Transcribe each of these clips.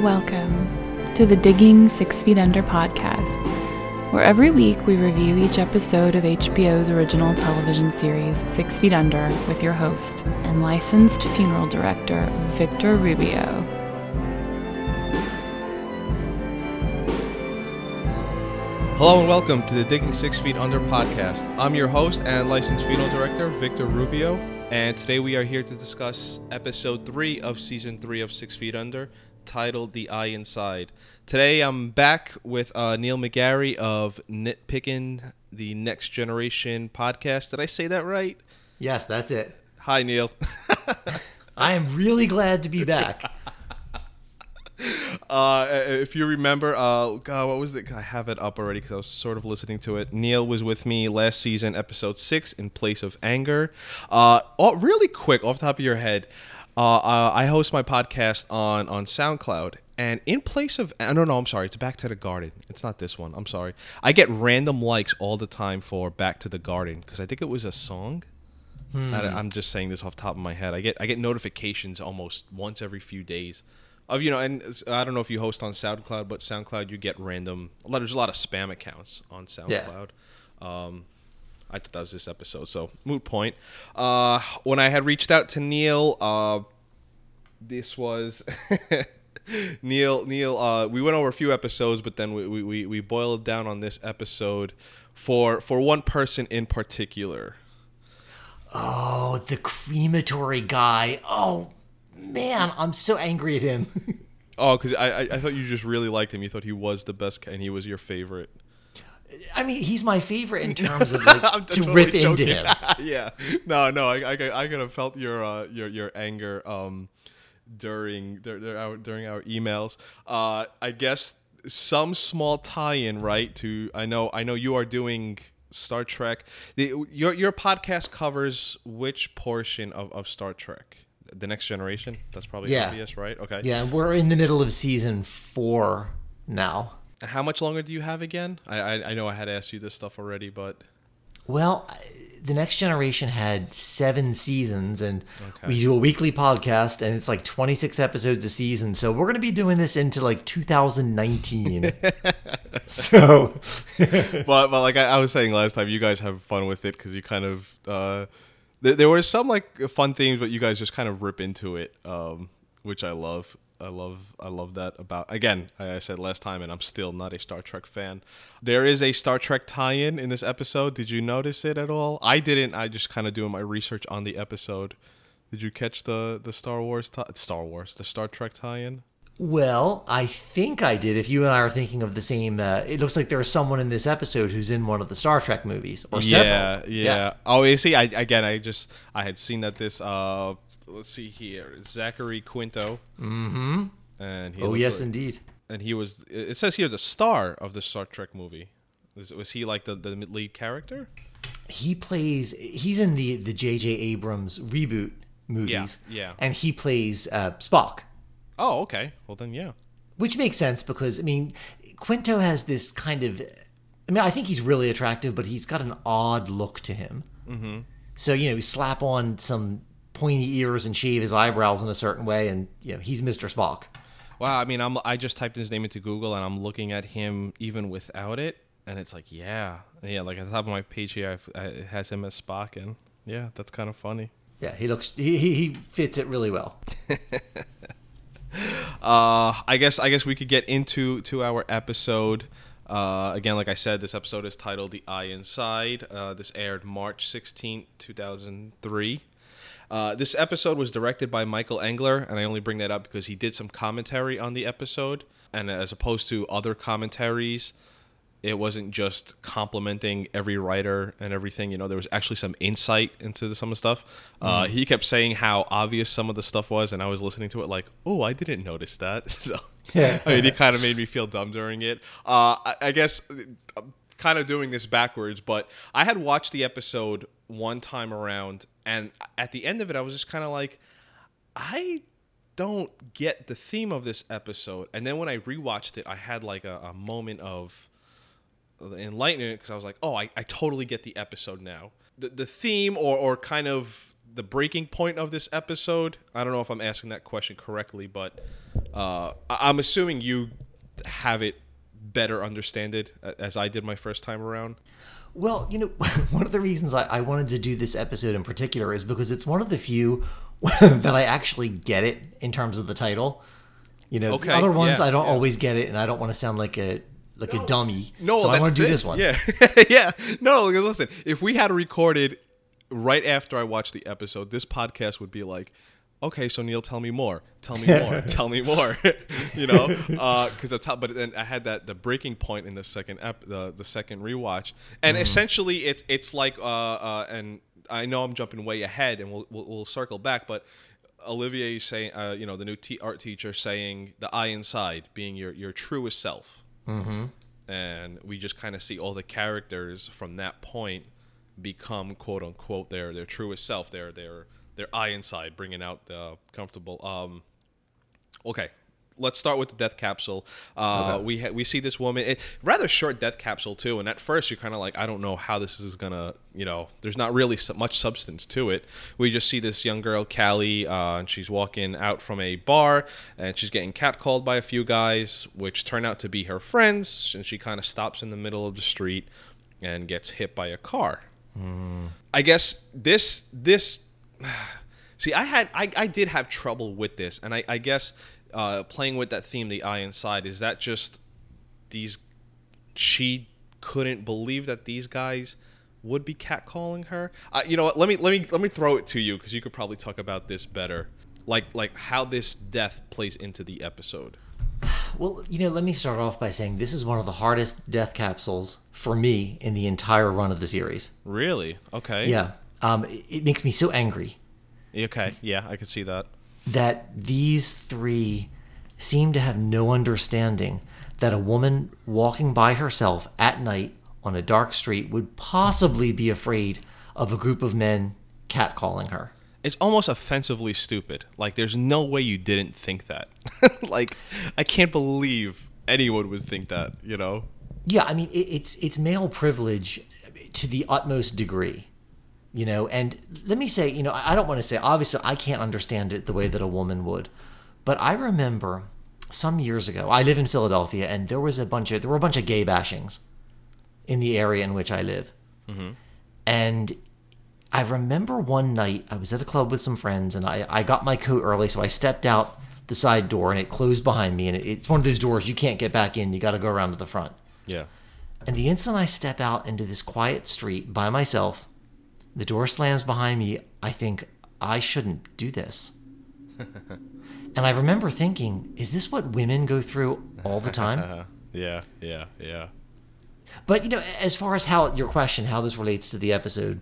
Welcome to the Digging Six Feet Under podcast, where every week we review each episode of HBO's original television series, Six Feet Under, with your host and licensed funeral director, Victor Rubio. Hello and welcome to the Digging Six Feet Under podcast. I'm your host and licensed funeral director, Victor Rubio, and today we are here to discuss episode three of season three of Six Feet Under, titled "The Eye Inside." Today I'm back with uh, Neil McGarry of Nitpicking the Next Generation podcast. Did I say that right? Yes, that's it. Hi, Neil. I am really glad to be back. Uh, if you remember, uh, God, what was it? I have it up already because I was sort of listening to it. Neil was with me last season, episode six, in place of anger. Uh, oh, really quick, off the top of your head, uh, uh, I host my podcast on on SoundCloud, and in place of uh, no, no, I'm sorry, it's Back to the Garden. It's not this one. I'm sorry. I get random likes all the time for Back to the Garden because I think it was a song. I, I'm just saying this off the top of my head. I get I get notifications almost once every few days of you know, and I don't know if you host on SoundCloud, but SoundCloud you get random. There's a lot of spam accounts on SoundCloud. Um, I thought that was this episode, so moot point. Uh, when I had reached out to Neil, uh, this was Neil. Neil, uh, we went over a few episodes, but then we, we, we, boiled down on this episode for for one person in particular. Oh, the crematory guy. Oh, man, I'm so angry at him. Oh, because I, I I thought you just really liked him. You thought he was the best, and he was your favorite. I mean, he's my favorite in terms of like to totally rip into him. yeah, no, no, I, I, I could have felt your uh, your your anger um during dur- dur- our, during our emails. Uh, I guess some small tie-in, right? To I know I know you are doing Star Trek. The, your your podcast covers which portion of, of Star Trek? The Next Generation. That's probably Yeah. obvious, right? Okay. Yeah, we're in the middle of season four now. How much longer do you have again? I, I I know I had asked you this stuff already, but Well, the next generation had seven seasons, and Okay. we do a weekly podcast, and it's like 26 episodes a season. So we're going to be doing this into like 2019. so, but but like I, I was saying last time, you guys have fun with it because you kind of uh, there, there were some like fun themes, but you guys just kind of rip into it, um, which I love. I love I love that about again. I said last time, and I'm still not a Star Trek fan. There is a Star Trek tie-in in this episode. Did you notice it at all? I didn't. I just kind of doing my research on the episode. Did you catch the the Star Wars tie- Star Wars the Star Trek tie-in? well, I think I did. If you and I are thinking of the same, uh, it looks like there is someone in this episode who's in one of the Star Trek movies, or yeah, several. yeah, Oh, you see, I again, I just I had seen that this. uh Let's see here, Zachary Quinto. Mm-hmm. And he Oh yes, like- indeed. and he was. It says here the star of the Star Trek movie. Was, was he like the the lead character? He plays. He's in the the J.J. Abrams reboot movies. yeah. And he plays uh, Spock. Oh, okay. Well then, yeah. which makes sense because I mean, Quinto has this kind of. I mean, I think he's really attractive, but he's got an odd look to him. Mm-hmm. So you know, you slap on some pointy ears and shave his eyebrows in a certain way, and you know, he's Mr. Spock. Wow. I mean, I'm. I just typed his name into Google and I'm looking at him even without it, and it's like, yeah, yeah. Like at the top of my page here, I, it has him as Spock, and yeah, that's kind of funny. Yeah, he looks. He he, he fits it really well. uh, I guess I guess we could get into to our episode. Uh, again, like I said, this episode is titled "The Eye Inside." Uh, this aired March sixteenth, two thousand three. Uh, this episode was directed by Michael Engler, and I only bring that up because he did some commentary on the episode, and as opposed to other commentaries, it wasn't just complimenting every writer and everything. You know, there was actually some insight into some of the stuff. Uh, he kept saying how obvious some of the stuff was, and I was listening to it like, "Oh, I didn't notice that." so, I mean, he kind of made me feel dumb during it. Uh, I, I guess I'm kind of doing this backwards, but I had watched the episode one time around, and at the end of it, I was just kind of like, I don't get the theme of this episode. And then when I rewatched it, I had like a, a moment of enlightenment because I was like, oh, I, I totally get the episode now. The, the theme or, or kind of the breaking point of this episode. I don't know if I'm asking that question correctly, but uh, I- I'm assuming you have it better understand it uh, as I did my first time around. Well, you know, one of the reasons I, I wanted to do this episode in particular is because it's one of the few that I actually get it in terms of the title. You know, Okay, the other ones yeah, I don't yeah. always get it, and I don't want to sound like a like a dummy. No, so I want to do this one. Yeah, yeah. No, listen, if we had recorded right after I watched the episode, this podcast would be like, okay, so Neil, tell me more, tell me more, tell me more. you know, because the top. But then I had that the breaking point in the second ep, the the second rewatch, and Mm-hmm. essentially it's it's like uh uh and I know I'm jumping way ahead, and we'll we'll, we'll circle back, but. Olivier saying, uh, you know, the new t- art teacher saying the eye inside being your, your truest self and we just kind of see all the characters from that point become quote unquote their their truest self their their their eye inside bringing out the comfortable um okay let's start with the death capsule. Uh we ha- we see this woman it, rather short death capsule too and at first you're kind of like i don't know how this is gonna you know there's not really so much substance to it. We just see this young girl callie uh, and she's walking out from a bar and she's getting catcalled by a few guys which turn out to be her friends and she kind of stops in the middle of the street and gets hit by a car. I guess this this see I had I, I did have trouble with this and I, I guess uh, playing with that theme the eye inside is that just these she couldn't believe that these guys would be catcalling her? Uh, you know what let me let me let me throw it to you because you could probably talk about this better. Like like how this death plays into the episode. Well, you know, let me start off by saying this is one of the hardest death capsules for me in the entire run of the series. really? Okay. Yeah. Um, it, it makes me so angry okay yeah I could see that that these three seem to have no understanding that a woman walking by herself at night on a dark street would possibly be afraid of a group of men catcalling her. it's almost offensively stupid. Like, there's no way you didn't think that. like, I can't believe anyone would think that. You know? Yeah, I mean it, it's it's male privilege to the utmost degree, you know. And let me say, you know, I don't want to say obviously I can't understand it the way that a woman would, but I remember some years ago. I live in Philadelphia, and there was a bunch of there were a bunch of gay bashings in the area in which I live, mm-hmm. and I remember one night I was at a club with some friends, and I I got my coat early, so I stepped out the side door, and it closed behind me, and it, it's one of those doors you can't get back in. You got to go around to the front. Yeah. And the instant I step out into this quiet street by myself, the door slams behind me. I think I shouldn't do this. and I remember thinking, is this what women go through all the time? Yeah. Yeah. Yeah. but you know, as far as how your question, how this relates to the episode,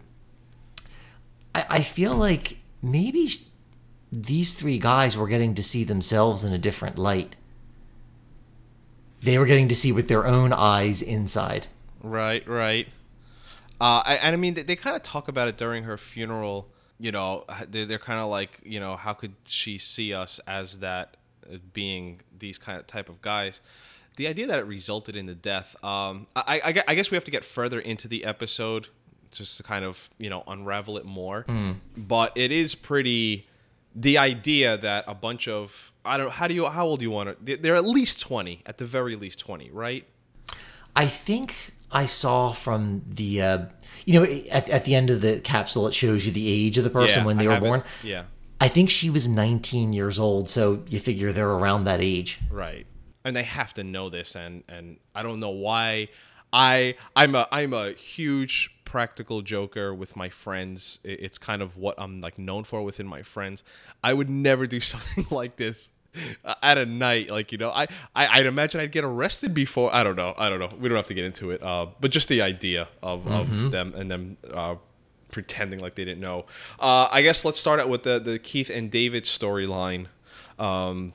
I, I feel like maybe these three guys were getting to see themselves in a different light. They were getting to see with their own eyes inside. Right. Right. Uh, I, and I mean, they, they kind of talk about it during her funeral. You know, they, they're kind of like, you know, how could she see us as that, uh, being these kind of type of guys? The idea that it resulted in the death. Um, I, I, I guess we have to get further into the episode just to kind of you know unravel it more. But it is pretty. The idea that a bunch of I don't how do you how old do you want to? They're at least twenty, at the very least twenty, right? I think I saw from the, uh, you know, at, at the end of the capsule, it shows you the age of the person Yeah, when I they were have it. born. Yeah. I think she was 19 years old, so you figure they're around that age. Right. And they have to know this and and I don't know why I I'm a I'm a huge practical joker with my friends. It's kind of what I'm like known for within my friends. I would never do something like this at a night like you know I, I I'd imagine I'd get arrested before I don't know I don't know we don't have to get into it uh but just the idea of, of them and them uh pretending like they didn't know uh I guess let's start out with the the Keith and David storyline um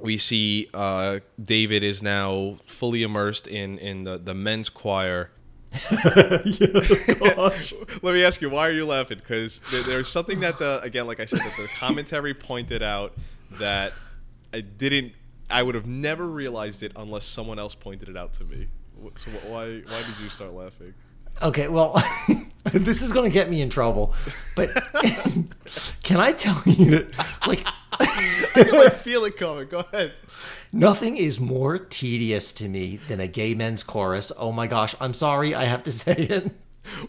we see uh, David is now fully immersed in in the, the men's choir. Let me ask you, why are you laughing? Because there, there's something that the again, like I said, that the commentary pointed out that I didn't, I would have never realized it unless someone else pointed it out to me. So why why did you start laughing? Okay, well, this is going to get me in trouble, but can I tell you that, like, I can like feel it coming. Go ahead. nothing is more tedious to me than a gay men's chorus. Oh my gosh, I'm sorry, I have to say it.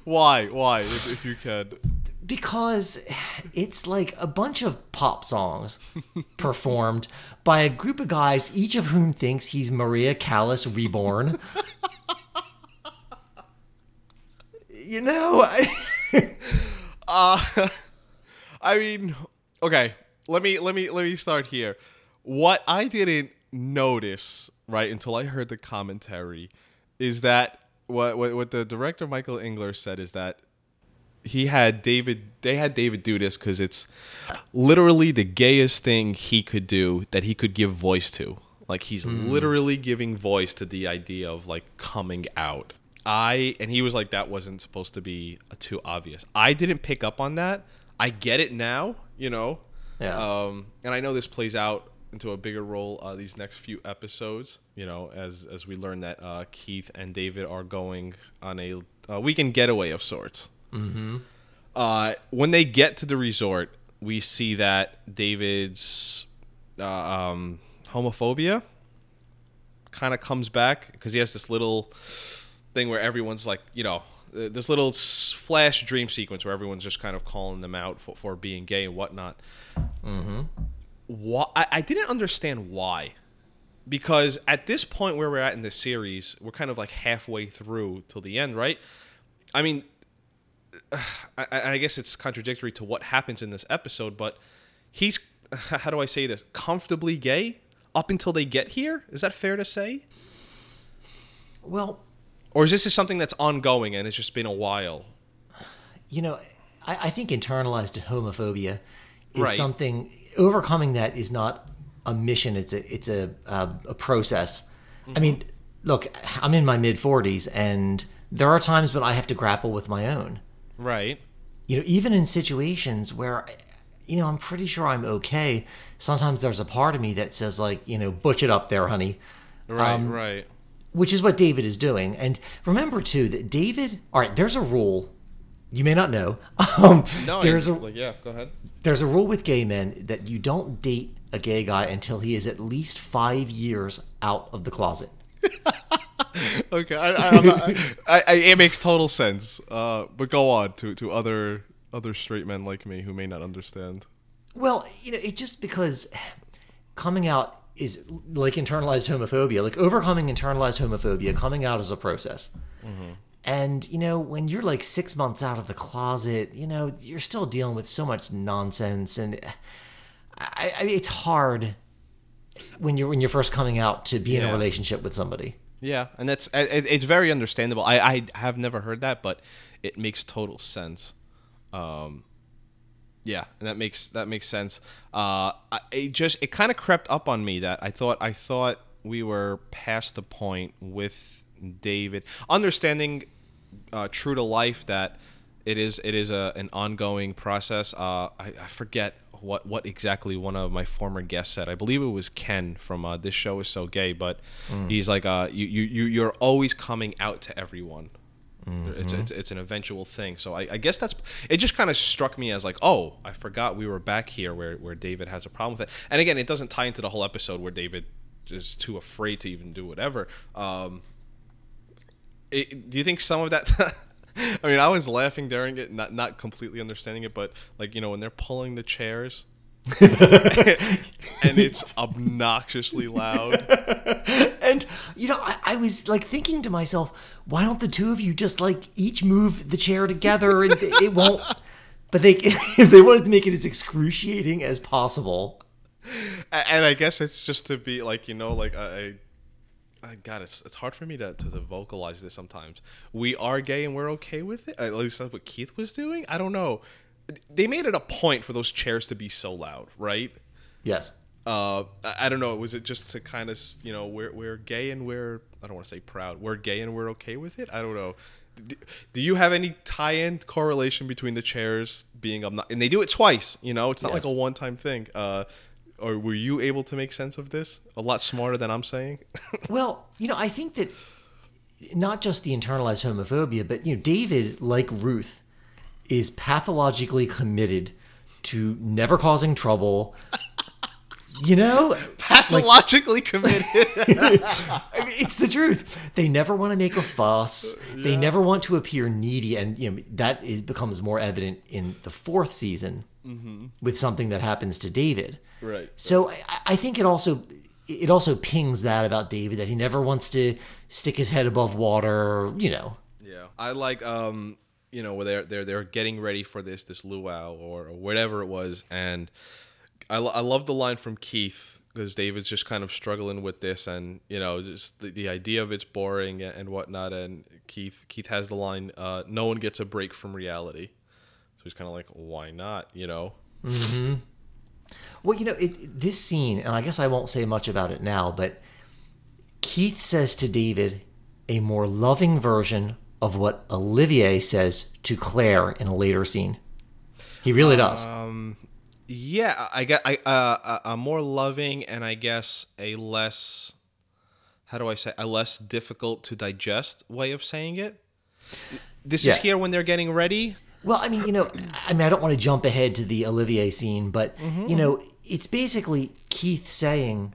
Why? Why? If, if you can. Because it's like a bunch of pop songs performed by a group of guys, each of whom thinks he's Maria Callas reborn. you know, I, Uh, I mean, okay. Let me let me let me start here. What I didn't notice right until I heard the commentary is that what what, what the director Michael Engler said is that he had David they had David do this because it's literally the gayest thing he could do that he could give voice to. Like he's literally giving voice to the idea of like coming out. I and he was like that wasn't supposed to be too obvious. I didn't pick up on that. I get it now, you know. Yeah. Um, and I know this plays out into a bigger role uh, these next few episodes. You know, as as we learn that uh, Keith and David are going on a, a weekend getaway of sorts. Mm-hmm. Uh, when they get to the resort, we see that David's uh, um, homophobia kind of comes back because he has this little thing where everyone's like, you know, this little flash dream sequence where everyone's just kind of calling them out for, for being gay and whatnot. Mm-hmm. Why? I, I didn't understand why. Because at this point where we're at in the series, we're kind of like halfway through till the end, right? I mean, I, I guess it's contradictory to what happens in this episode, but he's how do I say this? Comfortably gay up until they get here. Is that fair to say? well, Or is this just something that's ongoing and it's just been a while? you know, I, I think internalized homophobia is Right. something overcoming that is not a mission. It's a it's a a, a process. I mm-hmm. mean, look, I'm in my mid 40s, and there are times when I have to grapple with my own. Right. You know, even in situations where, you know, I'm pretty sure I'm okay. Sometimes there's a part of me that says like, you know, butch it up there, honey. Right. Um, right. which is what David is doing. And remember too that David. All right, there's a rule. You may not know. Um, No, there's I, a like yeah. Go ahead. there's a rule with gay men that you don't date a gay guy until he is at least five years out of the closet. Okay. I, I, I, I, it makes total sense. Uh, but go on to to other other straight men like me who may not understand. Well, you know, it's just because coming out is like internalized homophobia, like overcoming internalized homophobia, coming out is a process. And, you know, when you're like six months out of the closet, you know, you're still dealing with so much nonsense. And I, I it's hard when you're, when you're first coming out to be in a relationship with somebody. Yeah, and that's it, it's very understandable. I, I have never heard that, but it makes total sense. Um, yeah, and that makes that makes sense. Uh, it just it kind of crept up on me that I thought I thought we were past the point with David, understanding uh, true to life that it is it is a an ongoing process. Uh, I, I forget what what exactly one of my former guests said. I believe it was Ken from uh, this show is so gay, but he's like, uh, you you you you're always coming out to everyone. It's, it's it's an eventual thing. So I, I guess that's it. Just kind of struck me as like, oh, I forgot we were back here where where David has a problem with it. And again, it doesn't tie into the whole episode where David is too afraid to even do whatever. Um, it, do you think some of that? I mean, I was laughing during it, not not completely understanding it, but like you know when they're pulling the chairs. and it's obnoxiously loud. And you know, I, I was like thinking to myself, why don't the two of you just like each move the chair together and it won't? But they they wanted to make it as excruciating as possible. And I guess it's just to be like you know like I, I God it's it's hard for me to, to vocalize this sometimes. We are gay and we're okay with it. At least that's what Keith was doing. I don't know. They made it a point for those chairs to be so loud, right? Yes. Uh, I, I don't know. Was it just to kind of you know we're we're gay and we're I don't want to say proud. We're gay and we're okay with it. I don't know. D- Do you have any tie-in correlation between the chairs being obnoxious? And they do it twice. You know, it's not like a one-time thing. Uh, or were you able to make sense of this? A lot smarter than I'm saying. Well, you know, I think that not just the internalized homophobia, but you know, David, like Ruth, is pathologically committed to never causing trouble. You know, Pathologically committed. I mean, it's the truth. They never want to make a fuss. They never want to appear needy, and you know that is becomes more evident in the fourth season with something that happens to David. Right. So I, I think it also it also pings that about David that he never wants to stick his head above water. You know. Yeah, I like um, you know, where they're they're they're getting ready for this this luau or, or whatever it was, and I lo- I love the line from Keith because David's just kind of struggling with this, and you know, just the, the idea of it's boring and, and whatnot, and Keith Keith has the line, uh, "No one gets a break from reality," so he's kind of like, why not, you know? Well, you know, it, this scene, and I guess I won't say much about it now, but Keith says to David a more loving version of what Olivier says to Claire in a later scene. He really does. Yeah, I get I uh, a, a more loving and I guess a less how do I say a less difficult to digest way of saying it. This Yeah. is here when they're getting ready. Well, I mean, you know, I mean, I don't want to jump ahead to the Olivier scene, but Mm-hmm. you know, it's basically Keith saying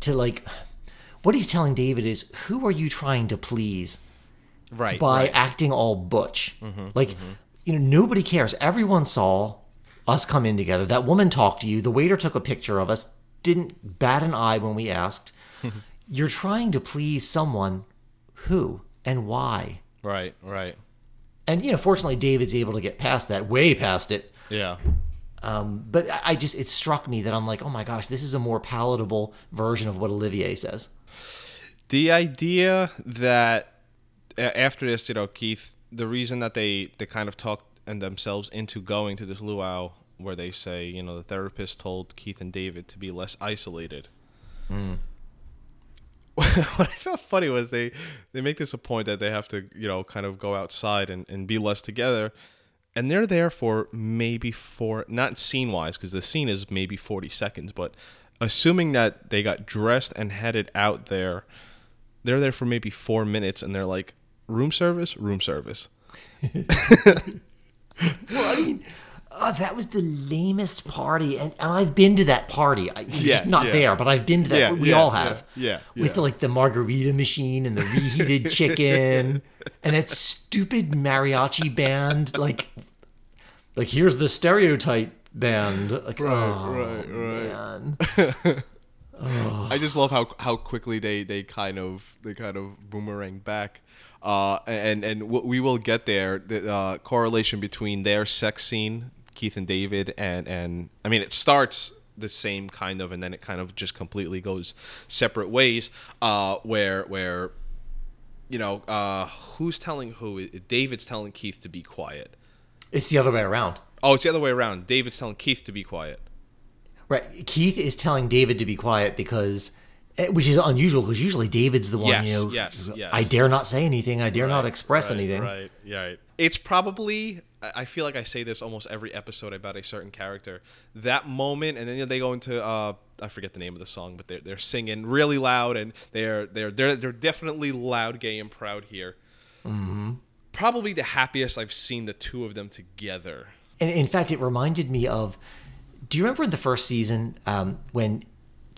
to like what he's telling David is, "Who are you trying to please Right. by right. Mm-hmm, acting all butch?" like, you know, nobody cares. Everyone saw us come in together. That woman talked to you. The waiter took a picture of us. Didn't bat an eye when we asked. You're trying to please someone. Who and why? Right, right. And you know, fortunately, David's able to get past that, way past it. Yeah. Um, but I just it struck me that I'm like, oh my gosh, this is a more palatable version of what Olivier says. The idea that after this, you know, Keith, the reason that they they kind of talked and themselves into going to this luau where they say, you know, the therapist told Keith and David to be less isolated. what I found funny was they they make this a point that they have to, you know, kind of go outside and, and be less together. And they're there for maybe four, not scene wise, because the scene is maybe 40 seconds, but assuming that they got dressed and headed out there, they're there for maybe four minutes and they're like, room service, room service. Well, I mean, uh, that was the lamest party, and, and I've been to that party. I, Yeah, just not yeah. there, but I've been to that. Yeah, we yeah, all have. yeah, With the, like the margarita machine and the reheated chicken, and that stupid mariachi band. Like, like here's the stereotype band. Like, oh, right, man. I just love how how quickly they they kind of they kind of boomerang back. Uh, and and we will get there. The uh, correlation between their sex scene, Keith and David, and and I mean, it starts the same kind of, and then it kind of just completely goes separate ways. Uh, where where you know uh, who's telling who? David's telling Keith to be quiet. It's the other way around. Oh, it's the other way around. David's telling Keith to be quiet. Right. Keith is telling David to be quiet because, which is unusual because usually David's the one, Yes, you know, yes, yes. I dare not say anything. I dare not express right, anything. Right, yeah, right. It's probably. I I feel like I say this almost every episode about a certain character. That moment, and then they go into. Uh, I forget the name of the song, but they're they're singing really loud, and they're they're they're they're definitely loud, gay, and proud here. Mm-hmm. Probably the happiest I've seen the two of them together. And in fact, it reminded me of do you remember in the first season um, when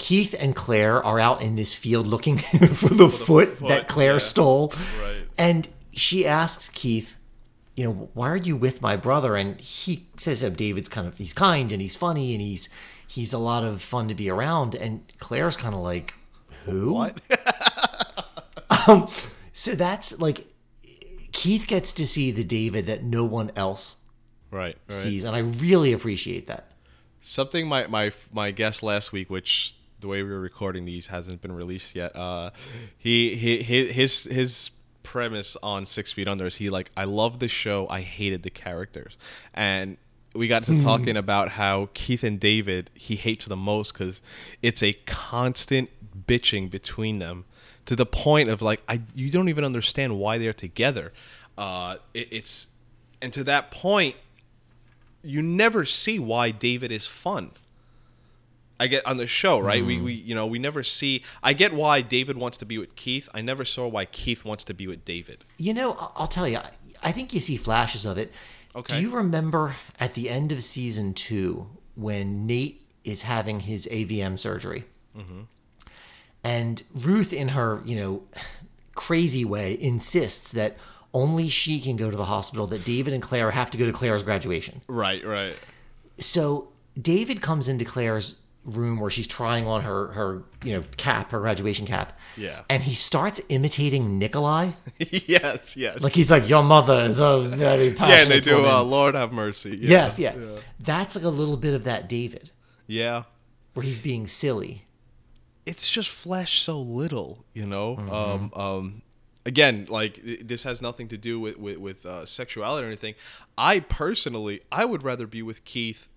Keith and Claire are out in this field looking for the, foot, foot, that Claire yeah. stole? Right. And she asks Keith, you know, why are you with my brother? And he says, oh, David's kind of, he's kind and he's funny and he's, he's a lot of fun to be around. And Claire's kind of like, who? What? Um, so that's like, Keith gets to see the David that no one else right, right. sees. And I really appreciate that. Something my my my guest last week, which the way we were recording these hasn't been released yet. Uh, he, he his his premise on Six Feet Under is he like I love the show, I hated the characters, and we got to talking about how Keith and David he hates the most because it's a constant bitching between them to the point of like I you don't even understand why they're together. Uh, it, it's and to that point you never see why David is fun. I get on the show, right? We, we you know, we never see I get why David wants to be with Keith. I never saw why Keith wants to be with David. You know, I'll tell you, I- I think you see flashes of it. Okay. Do you remember at the end of season two when Nate is having his AVM surgery? Mm-hmm. And Ruth, in her, you know, crazy way, insists that only she can go to the hospital, that David and Claire have to go to Claire's graduation. Right, right. So David comes into Claire's room where she's trying on her, her you know, cap, her graduation cap. Yeah. And he starts imitating Nikolai. yes, yes. Like he's like, Your mother is a very passionate yeah, and they do. woman." Uh, Lord have mercy. Yeah. Yes, yeah. That's like a little bit of that David, Yeah. where he's being silly. it's just flesh so little, you know. Um, um, again, like this has nothing to do with with, with uh, sexuality or anything. I personally, I would rather be with Keith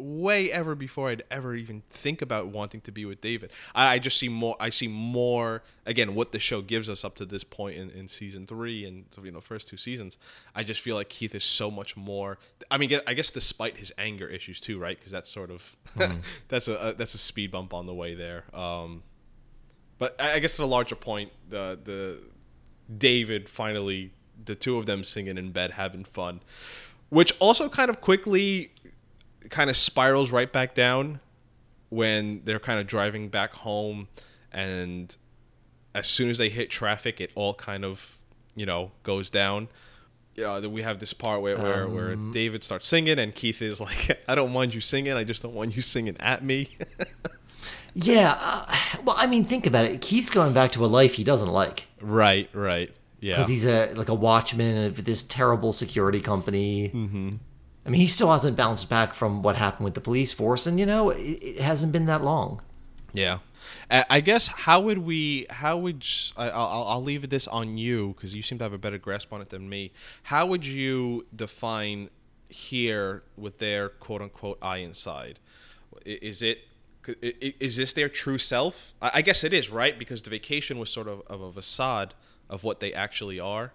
way ever before I'd ever even think about wanting to be with David. I, I just see more. I see more. Again, what the show gives us up to this point in, in season three and you know first two seasons. I just feel like Keith is so much more. I mean, I guess despite his anger issues too, right? Because that's sort of that's a, a that's a speed bump on the way there. Um, but I I guess to the larger point, the the David finally the two of them singing in bed having fun, which also kind of quickly kind of spirals right back down when they're kind of driving back home and as soon as they hit traffic it all kind of you know goes down you know, we have this part where where, where David starts singing and Keith is like I don't mind you singing I just don't want you singing at me Yeah. Uh, well, I mean, think about it. Keith's going back to a life he doesn't like right right yeah because he's a like a watchman of this terrible security company. Mm-hmm. I mean, he still hasn't bounced back from what happened with the police force, and you know, it, it hasn't been that long. Yeah. I guess how would we? How would I, will I'll leave this on you because you seem to have a better grasp on it than me. How would you define here with their quote unquote eye inside? Is it? Is this their true self? I I guess it is, right? Because the vacation was sort of, of a facade of what they actually are.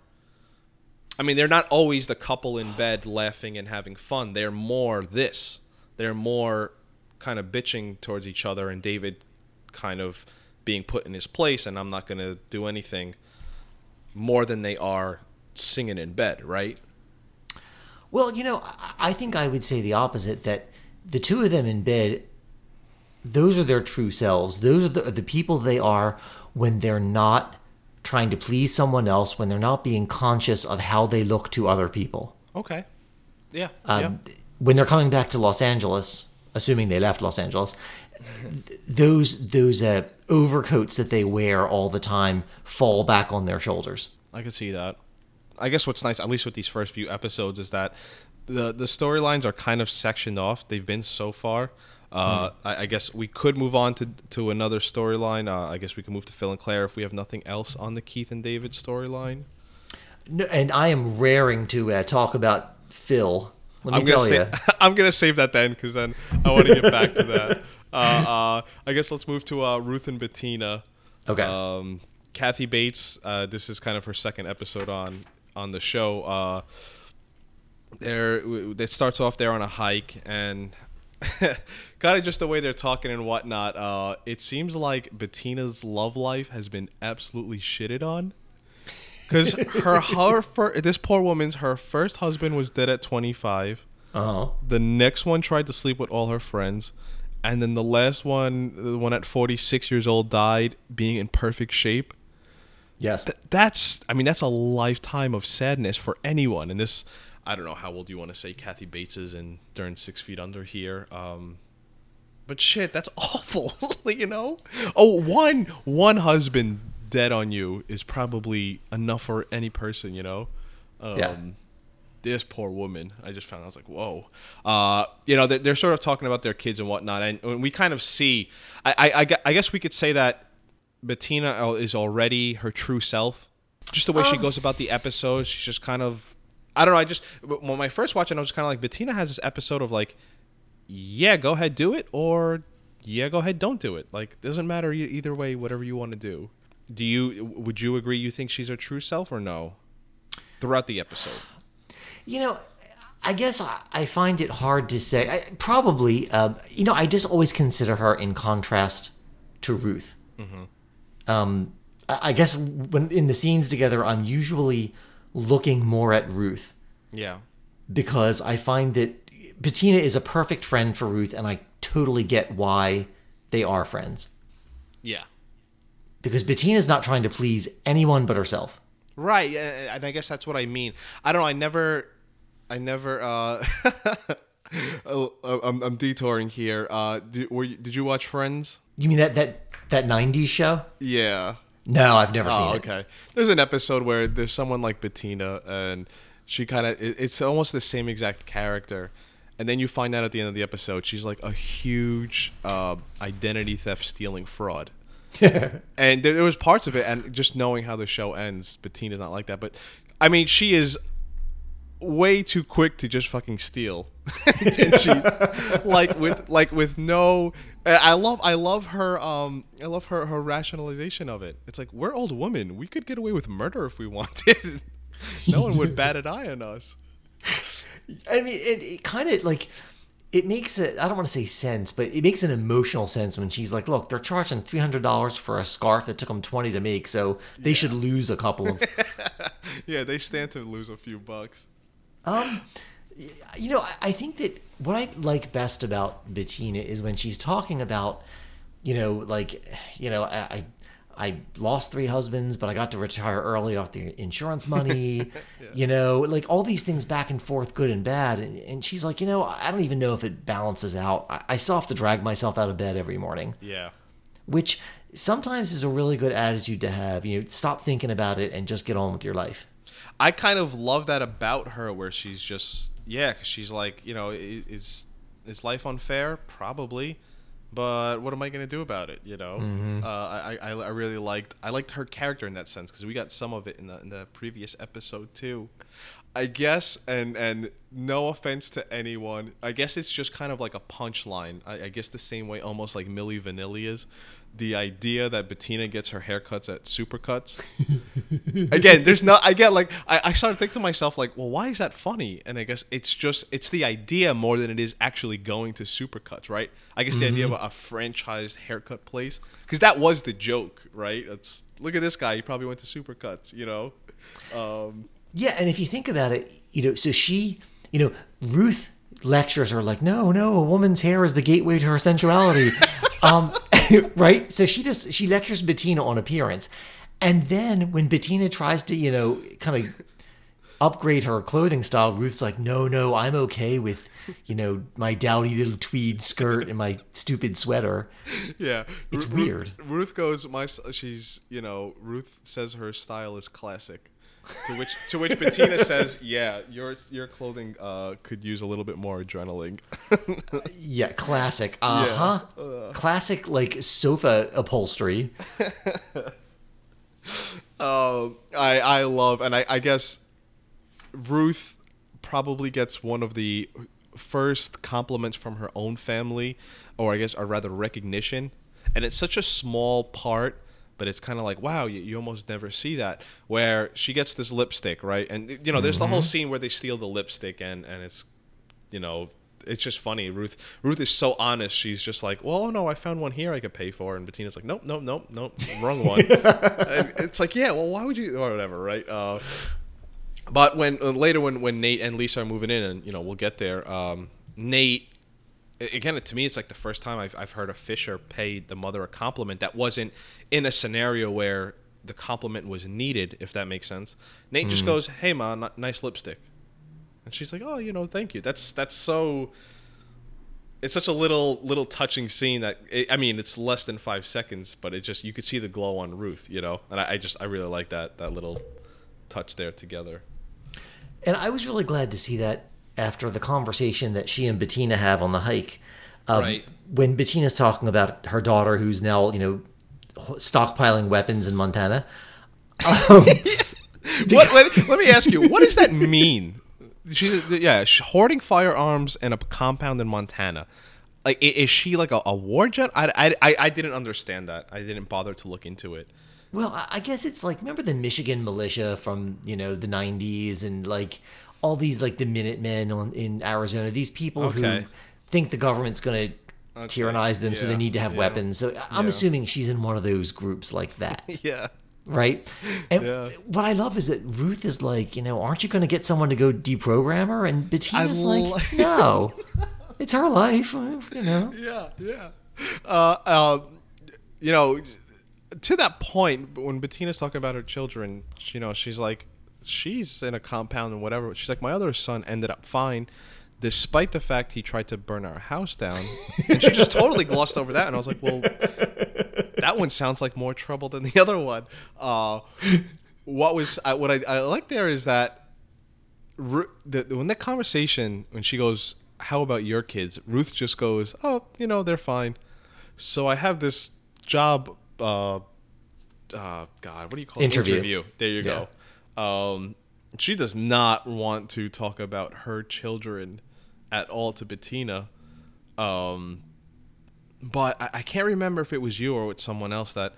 I mean, they're not always the couple in bed laughing and having fun. They're more this. They're more kind of bitching towards each other, and David kind of being put in his place, and I'm not going to do anything more than they are singing in bed, right? Well, you know, I, think I would say the opposite. That the two of them in bed, those are their true selves. Those are the, the people they are when they're not trying to please someone else. When they're not being conscious of how they look to other people. Okay. Yeah. um, when they're coming back to Los Angeles, assuming they left Los Angeles, those those uh, overcoats that they wear all the time fall back on their shoulders. I could see that. I guess what's nice, at least with these first few episodes, is that the the storylines are kind of sectioned off. They've been so far. Uh, I, I guess we could move on to to another storyline. Uh, I guess we can move to Phil and Claire if we have nothing else on the Keith and David storyline. No, and I am raring to uh, talk about Phil. Let me I'm tell you. I'm gonna save that then because then I want to get back to that. Uh, uh, I guess let's move to uh, Ruth and Bettina. Okay. Um, Kathy Bates. Uh, this is kind of her second episode on on the show. Uh, there, it starts off there on a hike, and kind of just the way they're talking and whatnot. Uh, it seems like Bettina's love life has been absolutely shitted on. Because her, her fir- this poor woman's her first husband was dead at 25. Uh-huh. The next one tried to sleep with all her friends. And then the last one, the one at 46 years old, died being in perfect shape. Yes. That's, I mean, that's a lifetime of sadness for anyone. And this, I don't know how old you want to say Kathy Bates is in during Six Feet Under here. Um, but shit, that's awful, you know? Oh, one, one husband dead on you is probably enough for any person, you know? Um, Yeah. this poor woman i just found i was like whoa uh, you know they're, they're sort of talking about their kids and whatnot and, and we kind of see I, I, I guess we could say that bettina is already her true self just the way she goes about the episodes she's just kind of i don't know i just when I first watch, it i was kind of like bettina has this episode of like yeah go ahead do it or yeah go ahead don't do it like doesn't matter either way whatever you want to do do you would you agree you think she's her true self or no throughout the episode You know, I guess I, I find it hard to say. I, probably, uh, you know, I just always consider her in contrast to Ruth. Um, I, I guess when in the scenes together, I'm usually looking more at Ruth. yeah because I find that Bettina is a perfect friend for Ruth, and I totally get why they are friends. Yeah. Because Bettina's not trying to please anyone but herself. Right, and I guess that's what I mean. I don't know. I never, I never. uh oh, I'm, I'm detouring here. Uh, did, were you, did you watch Friends? You mean that that that '90s show? Yeah. No, I've never seen Oh, it. okay. There's an episode where there's someone like Bettina, and she kind of it, it's almost the same exact character, and then you find out at the end of the episode she's like a huge uh, identity theft stealing fraud. and there, there was parts of it, and just knowing how the show ends, Bettina's not like that. But I mean, she is way too quick to just fucking steal, and she like with like with no. I love I love her um I love her her rationalization of it. It's like we're old women. We could get away with murder if we wanted. no one would bat an eye on us. I mean, it, it kind of like it makes it. I don't want to say sense, but it makes an emotional sense when she's like, "Look, they're charging three hundred dollars for a scarf that took them twenty to make, so they should lose a couple of." Yeah, they stand to lose a few bucks. Um, you know, I, I think that what I like best about Bettina is when she's talking about, you know, like, you know, I. I lost three husbands, but I got to retire early off the insurance money. You know, like all these things back and forth, good and bad. And, and she's like, you know, I don't even know if it balances out. I, I still have to drag myself out of bed every morning, Yeah. which sometimes is a really good attitude to have. You know, stop thinking about it and just get on with your life. I kind of love that about her, where she's just yeah, 'cause she's like you know, is is life unfair? Probably, but what am I gonna do about it? You know, uh, I, I I really liked I liked her character in that sense because we got some of it in the in the previous episode too. I guess, and and no offense to anyone, I guess it's just kind of like a punchline. I, I guess the same way, almost like Milli Vanilli is. The idea that Bettina gets her haircuts at Supercuts. Again, there's not. I get like I, I started thinking to myself like, well, why is that funny? And I guess it's just it's the idea more than it is actually going to Supercuts, right? I guess the idea of a, a franchised haircut place because that was the joke, right? It's look at this guy. He probably went to Supercuts, you know. Um, Yeah, and if you think about it, you know, so she, you know, Ruth lectures her like, no, no, a woman's hair is the gateway to her sensuality, um, right? So she just she lectures Bettina on appearance, and then when Bettina tries to, you know, kind of upgrade her clothing style, Ruth's like, no, no, I'm okay with, you know, my dowdy little tweed skirt and my stupid sweater. yeah, It's Ru- weird. Ruth goes, my she's you know Ruth says her style is classic. To which to which Bettina says, "Yeah, your your clothing uh, could use a little bit more adrenaline." Yeah, classic. Uh huh. Classic like sofa upholstery. Um, I I love, and I I guess Ruth probably gets one of the first compliments from her own family, or I guess, or rather, recognition. And it's such a small part, but it's kind of like, wow, you, you almost never see that. Where she gets this lipstick, right? And you know, there's the whole scene where they steal the lipstick, and and it's, you know. It's just funny. Ruth Ruth is so honest. She's just like, "Well, no, I found one here I could pay for." And Bettina's like, "Nope, nope, nope, nope, wrong one." it's like, yeah, well, why would you, or whatever, right? Uh, but when uh, later, when when Nate and Lisa are moving in, and you know, we'll get there. Um, Nate, again, to me, it's like the first time I've I've heard a Fisher pay the mother a compliment that wasn't in a scenario where the compliment was needed, if that makes sense. Nate just hmm. goes, "Hey, ma, n- nice lipstick," and she's like, "Oh, you know, thank you." That's that's so. It's such a little little touching scene that it, I mean it's less than five seconds, but it just you could see the glow on Ruth, you know, and I, I just I really like that that little touch there together. And I was really glad to see that after the conversation that she and Bettina have on the hike. Um, Right. When Bettina's talking about her daughter, who's now, you know, stockpiling weapons in Montana. Um, What, let, let me ask you, what does that mean? She's yeah, hoarding firearms in a compound in Montana. Like, is she like a, a war jet? I, I, I, didn't understand that. I didn't bother to look into it. Well, I- I guess it's like remember the Michigan militia from you know the '90s and like all these like the Minutemen on, in Arizona. These people Okay. who think the government's going to tyrannize them, so they need to have yeah, weapons. So I'm yeah. assuming she's in one of those groups like that. Yeah. right? And Yeah. what I love is that Ruth is like, you know, aren't you going to get someone to go deprogram her? And Bettina's I like, li- no, it's her life, you know. Yeah, yeah. Uh, uh, you know, to that point, when Bettina's talking about her children, you know, she's like, she's in a compound and whatever. She's like, my other son ended up fine, despite the fact he tried to burn our house down. and she just totally glossed over that. And I was like, well, that one sounds like more trouble than the other one. Uh, what was I, what I, I like there is that Ru- the, when that conversation when she goes, "How about your kids?" Ruth just goes, "Oh, you know they're fine." So I have this job. Uh, uh, God, what do you call Interview. it? Interview. There you go. Um, she does not want to talk about her children at all to Bettina. Um, but I, I can't remember if it was you or with someone else that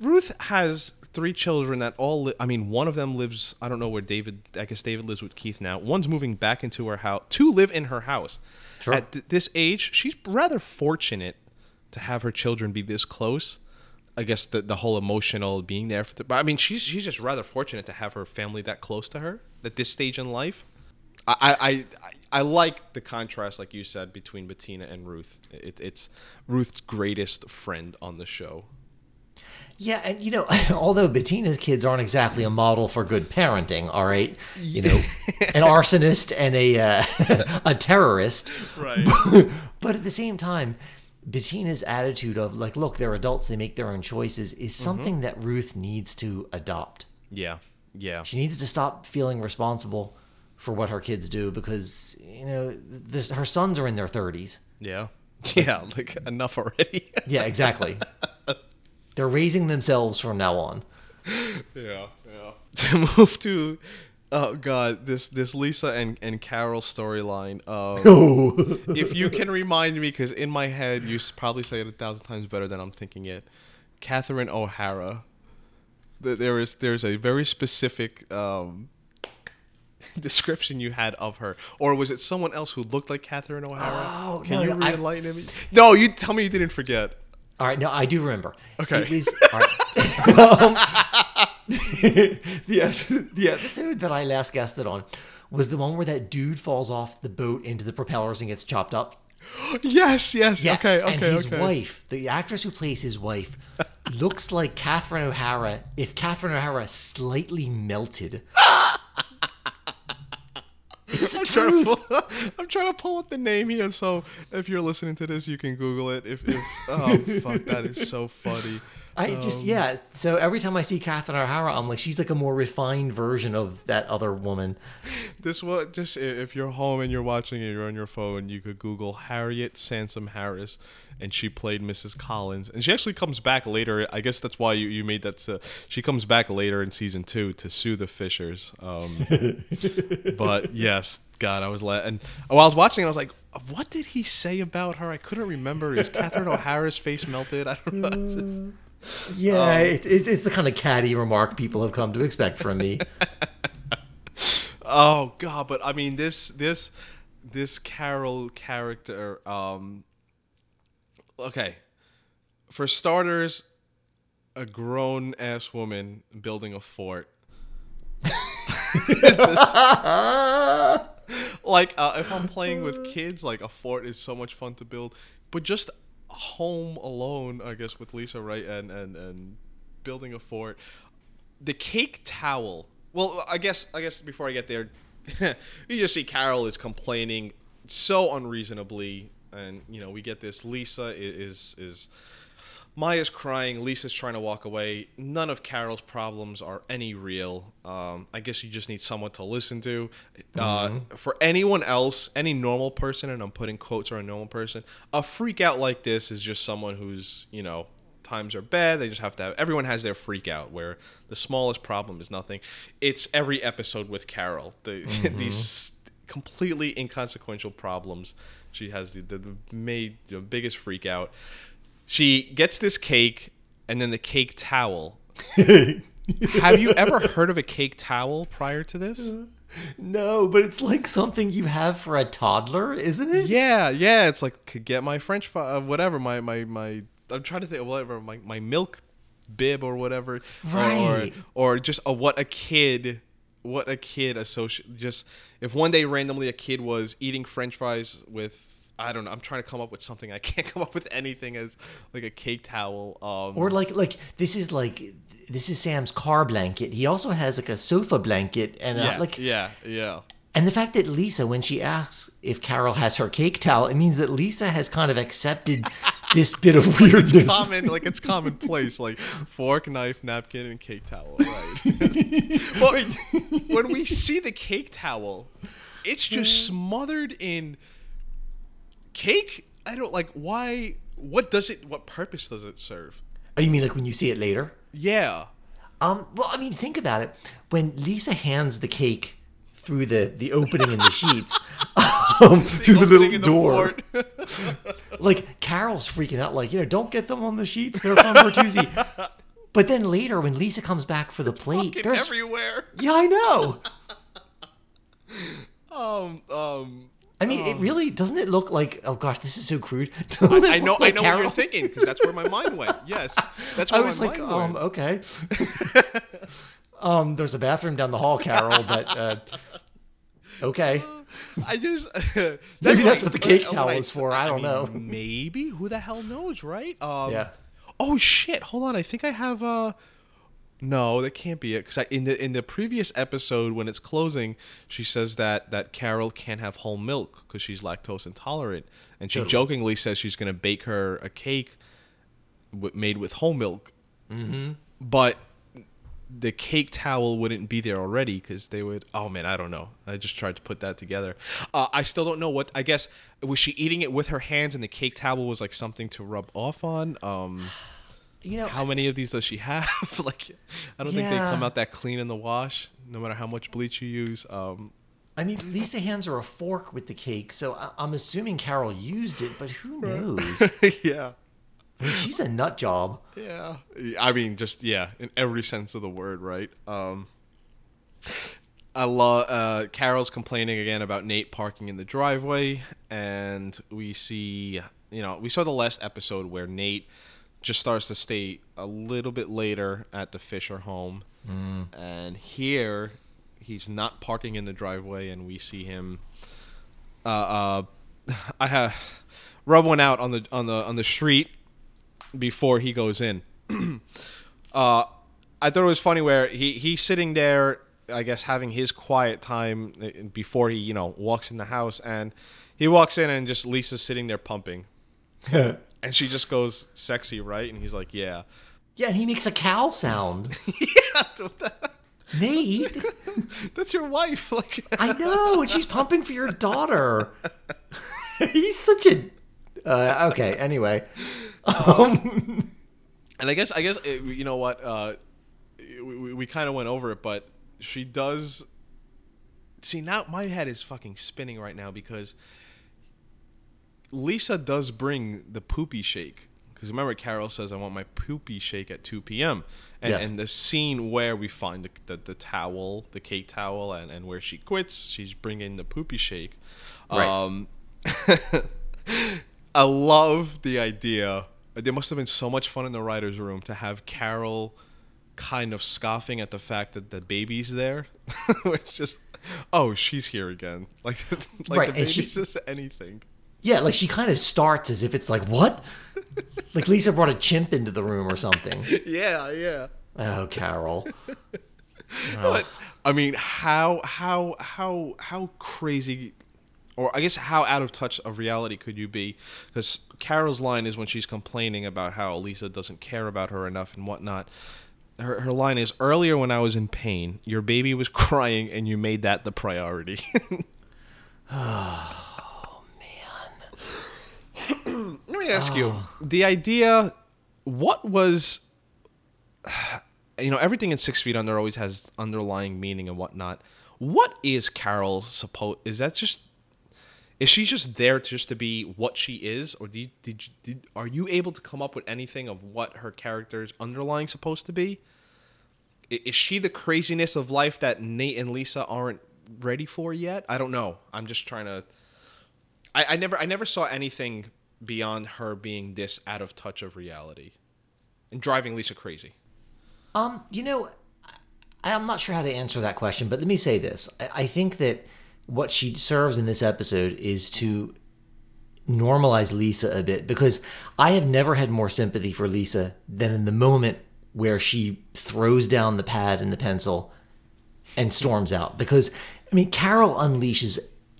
Ruth has three children that all li- I mean one of them lives I don't know where David I guess David lives with Keith now one's moving back into her house to live in her house Sure. at th- this age she's rather fortunate to have her children be this close I guess the the whole emotional being there for the, but I mean she's she's just rather fortunate to have her family that close to her at this stage in life I, I, I, I like the contrast, like you said, between Bettina and Ruth. It, it's Ruth's greatest friend on the show. Yeah, and you know, although Bettina's kids aren't exactly a model for good parenting, all right, you know, an arsonist and a uh, a terrorist, Right. but at the same time, Bettina's attitude of like, look, they're adults, they make their own choices, is mm-hmm. something that Ruth needs to adopt. yeah. Yeah. She needs to stop feeling responsible for what her kids do because you know this, her sons are in their thirties. Yeah. Yeah. Like enough already. Yeah, exactly. they're raising themselves from now on. yeah. Yeah. To move to, oh god, this this Lisa and and Carol storyline. Um, Oh, if you can remind me, because in my head you probably say it a thousand times better than I'm thinking it. Catherine O'Hara. There is there's a very specific um, description you had of her, or was it someone else who looked like Catherine O'Hara? Oh, can no, you no, I- re-enlighten me? No, you tell me you didn't forget. All right, no, I do remember. Okay. It was, all right. Um, the, ep- the episode that I last guested on was the one where that dude falls off the boat into the propellers and gets chopped up. Yes, yes. okay, okay, and his okay. wife, the actress who plays his wife, looks like Catherine O'Hara if Catherine O'Hara slightly melted. I'm trying, to pull, I'm trying to pull up the name here, so if you're listening to this, you can Google it. If, if oh fuck, that is so funny. I just yeah. So every time I see Catherine O'Hara, I'm like, she's like a more refined version of that other woman. This what just if you're home and you're watching it, you're on your phone, you could Google Harriet Sansom Harris, and she played Mrs. Collins, and she actually comes back later. I guess that's why you, you made that. Uh, she comes back later in season two to sue the Fishers. Um, but yes, God, I was la- and while I was watching, it, I was like, what did he say about her? I couldn't remember. Is Catherine O'Hara's face melted? I don't know. Yeah, it, it, it's the kind of catty remark people have come to expect from me. Oh god, but I mean this this this Carol character um okay. For starters, a grown ass woman building a fort. like uh, if I'm playing with kids, like a fort is so much fun to build. But just home alone, I guess, with Lisa, right, and and and building a fort. The cake towel. Well, I guess I guess before I get there, you just see Carol is complaining so unreasonably, and you know we get this. Lisa is is Maya's crying. Lisa's trying to walk away. None of Carol's problems are any real. Um, I guess you just need someone to listen to. Uh, for anyone else, any normal person, and I'm putting quotes on a normal person, a freak out like this is just someone who's, you know, times are bad. They just have to have, everyone has their freak out where the smallest problem is nothing. It's every episode with Carol. The, These completely inconsequential problems. She has the, the, the made the biggest freak out. She gets this cake and then the cake towel. Have you ever heard of a cake towel prior to this? No, but it's like something you have for a toddler, isn't it? Yeah, yeah. It's like could get my French fry, uh, whatever. My my my. I'm trying to think. Whatever. My my milk bib or whatever, Right. Or, or just a, what a kid, what a kid associate. Just if one day randomly a kid was eating French fries with. I don't know. I'm trying to come up with something. I can't come up with anything as like a cake towel. Um, Or like like this is like this is Sam's car blanket. He also has like a sofa blanket and yeah, uh, like yeah, yeah. and the fact that Lisa when she asks if Carol has her cake towel, it means that Lisa has kind of accepted this bit of weirdness. It's common like it's commonplace like fork knife napkin and cake towel right but when we see the cake towel it's just smothered in cake i don't like why what does it what purpose does it serve Oh, you mean like when you see it later? yeah Um, well, I mean, think about it. When Lisa hands the cake through the the opening in the sheets, um, through the little in the door, like Carol's freaking out, like you know, don't get them on the sheets. They're from Bertuzzi. But then later, when Lisa comes back for the plate, Fucking there's everywhere yeah, I know. um um I mean, it really doesn't it look like? Oh gosh, this is so crude. I know, I know what you're thinking because that's where my mind went. Yes, that's where I was my like, mind um, went. okay. um, there's a bathroom down the hall, Carol, but uh, okay. I just Maybe that's what the cake when towel is for, I don't know. Maybe who the hell knows, right? Um, Yeah. Oh shit! Hold on, I think I have. Uh, no, that can't be it. Because in the in the previous episode, when it's closing, she says that that Carol can't have whole milk because she's lactose intolerant, and she Totally. jokingly says she's gonna bake her a cake w- made with whole milk. Mm-hmm. But the cake towel wouldn't be there already because they would. Oh man, I don't know. I just tried to put that together. Uh, I still don't know what. I guess was she eating it with her hands, and the cake towel was like something to rub off on. Um, You know, how many of these does she have? like, I don't think they come out that clean in the wash, no matter how much bleach you use. Um, I mean, Lisa hands her a fork with the cake, so I- I'm assuming Carol used it, but who knows? yeah. I mean, she's a nut job. Yeah. I mean, just yeah, in every sense of the word, right? Um, I love uh, Carol's complaining again about Nate parking in the driveway, and we see, you know, we saw the last episode where Nate just starts to stay a little bit later at the Fisher home, and here he's not parking in the driveway, and we see him. Uh, uh, I have rub one out on the on the on the street before he goes in. uh, I thought it was funny where he he's sitting there, I guess having his quiet time uh, before he you know walks in the house, and he walks in and just Lisa's sitting there pumping, and she just goes sexy, right? And he's like, yeah, Yeah, and he makes a cow sound. yeah, Nate, that's your wife, like. I know, and she's pumping for your daughter. He's such a. Uh, okay, anyway. Um, And I guess I guess uh, you know what uh, we, we, we kind of went over it, but she does. See now my head is fucking spinning right now because Lisa does bring the poopy shake. Because remember, Carol says, "I want my poopy shake at 2 p.m." And, Yes. and the scene where we find the, the, the towel, the cake towel, and, and where she quits, she's bringing the poopy shake. Right. Um, I love the idea. There must have been so much fun in the writers' room to have Carol kind of scoffing at the fact that the baby's there. It's just, oh, she's here again. Like, like Right, the baby baby's anything. Yeah, like she kind of starts as if it's like, what? Like Lisa brought a chimp into the room or something. Yeah, yeah. Oh, Carol. But I mean, how how how how crazy, or I guess how out of touch of reality could you be? Because Carol's line is when she's complaining about how Lisa doesn't care about her enough and whatnot. Her, her line is earlier when I was in pain, your baby was crying and you made that the priority. Let me ask you ah. the idea what was you know everything in six feet under always has underlying meaning and whatnot. What is carol supposed is that just is she just there just to be what she is? Or did, did, did are you able to come up with anything of what her character's underlying supposed to be? Is she the craziness of life that nate and lisa aren't ready for yet? I don't know. I'm just trying to I, I never I never saw anything beyond her being this out of touch of reality. and driving Lisa crazy? Um, you know, I, I'm not sure how to answer that question, but let me say this: I, I think that what she serves in this episode is to normalize Lisa a bit because I have never had more sympathy for Lisa than in the moment where she throws down the pad and the pencil and storms out. Because, I mean, Carol unleashes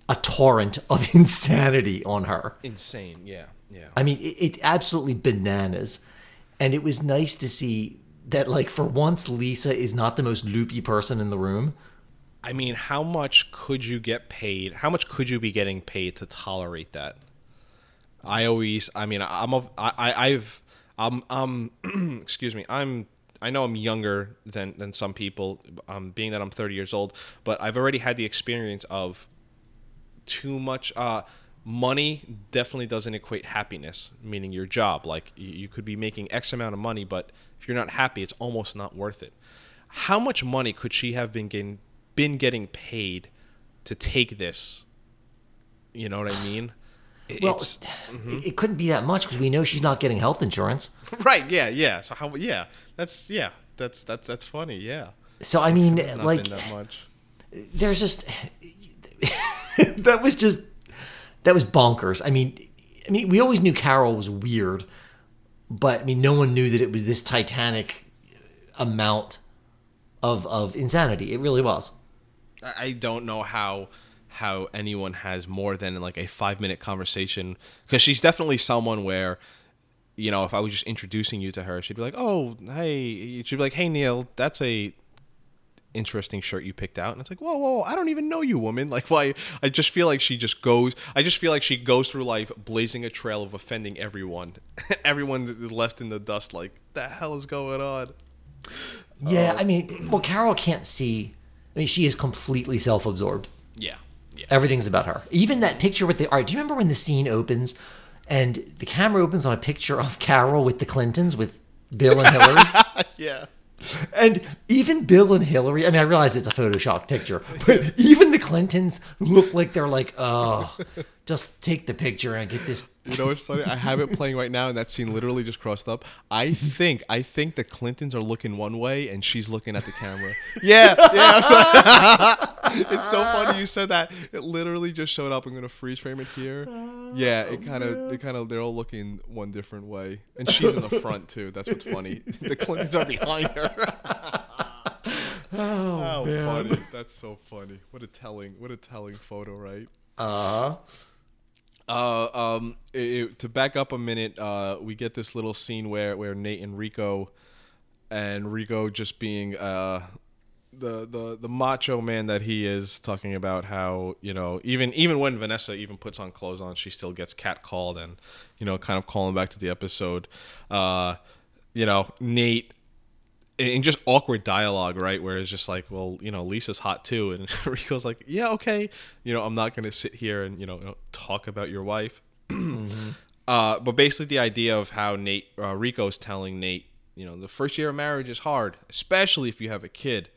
a torrent of insanity on her. Insane. Yeah. Yeah. I mean, it, it absolutely bananas. And it was nice to see that, like, for once, Lisa is not the most loopy person in the room. I mean, how much could you get paid? How much could you be getting paid to tolerate that? I always, I mean, I'm a, I, I've, I'm, um, excuse me, I'm, I know I'm younger than than some people, um, being that I'm 30 years old, but I've already had the experience of too much. Uh, money definitely doesn't equate happiness, meaning your job. Like you, could be making X amount of money, but if you're not happy, it's almost not worth it. How much money could she have been getting been getting paid to take this? You know what I mean? It- Well, it's- it, couldn't be that much because we know she's not getting health insurance. right, yeah, yeah. So how? Yeah, that's yeah, that's that's that's funny. Yeah, So, I mean, like, there's just that was just that was bonkers. I mean, I mean, we always knew Carol was weird, but I mean, no one knew that it was this titanic amount of of insanity. It really was. I don't know how how anyone has more than like a five minute conversation because she's definitely someone where you know if I was just introducing you to her, she'd be like, "Oh, hey," she'd be like, "Hey, Neil, that's a." interesting shirt you picked out and it's like whoa whoa i don't even know you woman like why i just feel like she just goes i just feel like she goes through life blazing a trail of offending everyone everyone's left in the dust like the hell is going on Yeah, uh, I mean, well, Carol can't see. I mean, she is completely self absorbed. yeah yeah Everything's about her. Even that picture with the. art. do you remember when the scene opens and the camera opens on a picture of Carol with the Clintons with Bill and Hillary? yeah and even Bill and Hillary, I mean, I realize it's a Photoshop picture, but even the Clintons look like they're like, oh, just take the picture and get this. You know what's funny? I have it playing right now, and that scene literally just crossed up. I think I think the Clintons are looking one way, and she's looking at the camera. Yeah, yeah. it's so funny you said that. It literally just showed up. I'm gonna freeze frame it here. Yeah, it kind of, it kind of, they're all looking one different way, and she's in the front too. That's what's funny. The Clintons are behind her. oh, how funny! That's so funny. What a telling, what a telling photo, right? Uh Uh, um, it, it- to back up a minute, uh, we get this little scene where where Nate and Rico, and Rico just being uh, the the the macho man that he is, talking about how you know even even when Vanessa even puts on clothes on, she still gets catcalled, and you know kind of calling back to the episode. Uh, you know Nate in just awkward dialogue, right? Where it's just like, well, you know, Lisa's hot too, and Rico's like, yeah, okay, you know, I'm not gonna sit here and you know, talk about your wife. uh, but basically, the idea of how Nate uh, Rico's telling Nate, you know, the first year of marriage is hard, especially if you have a kid.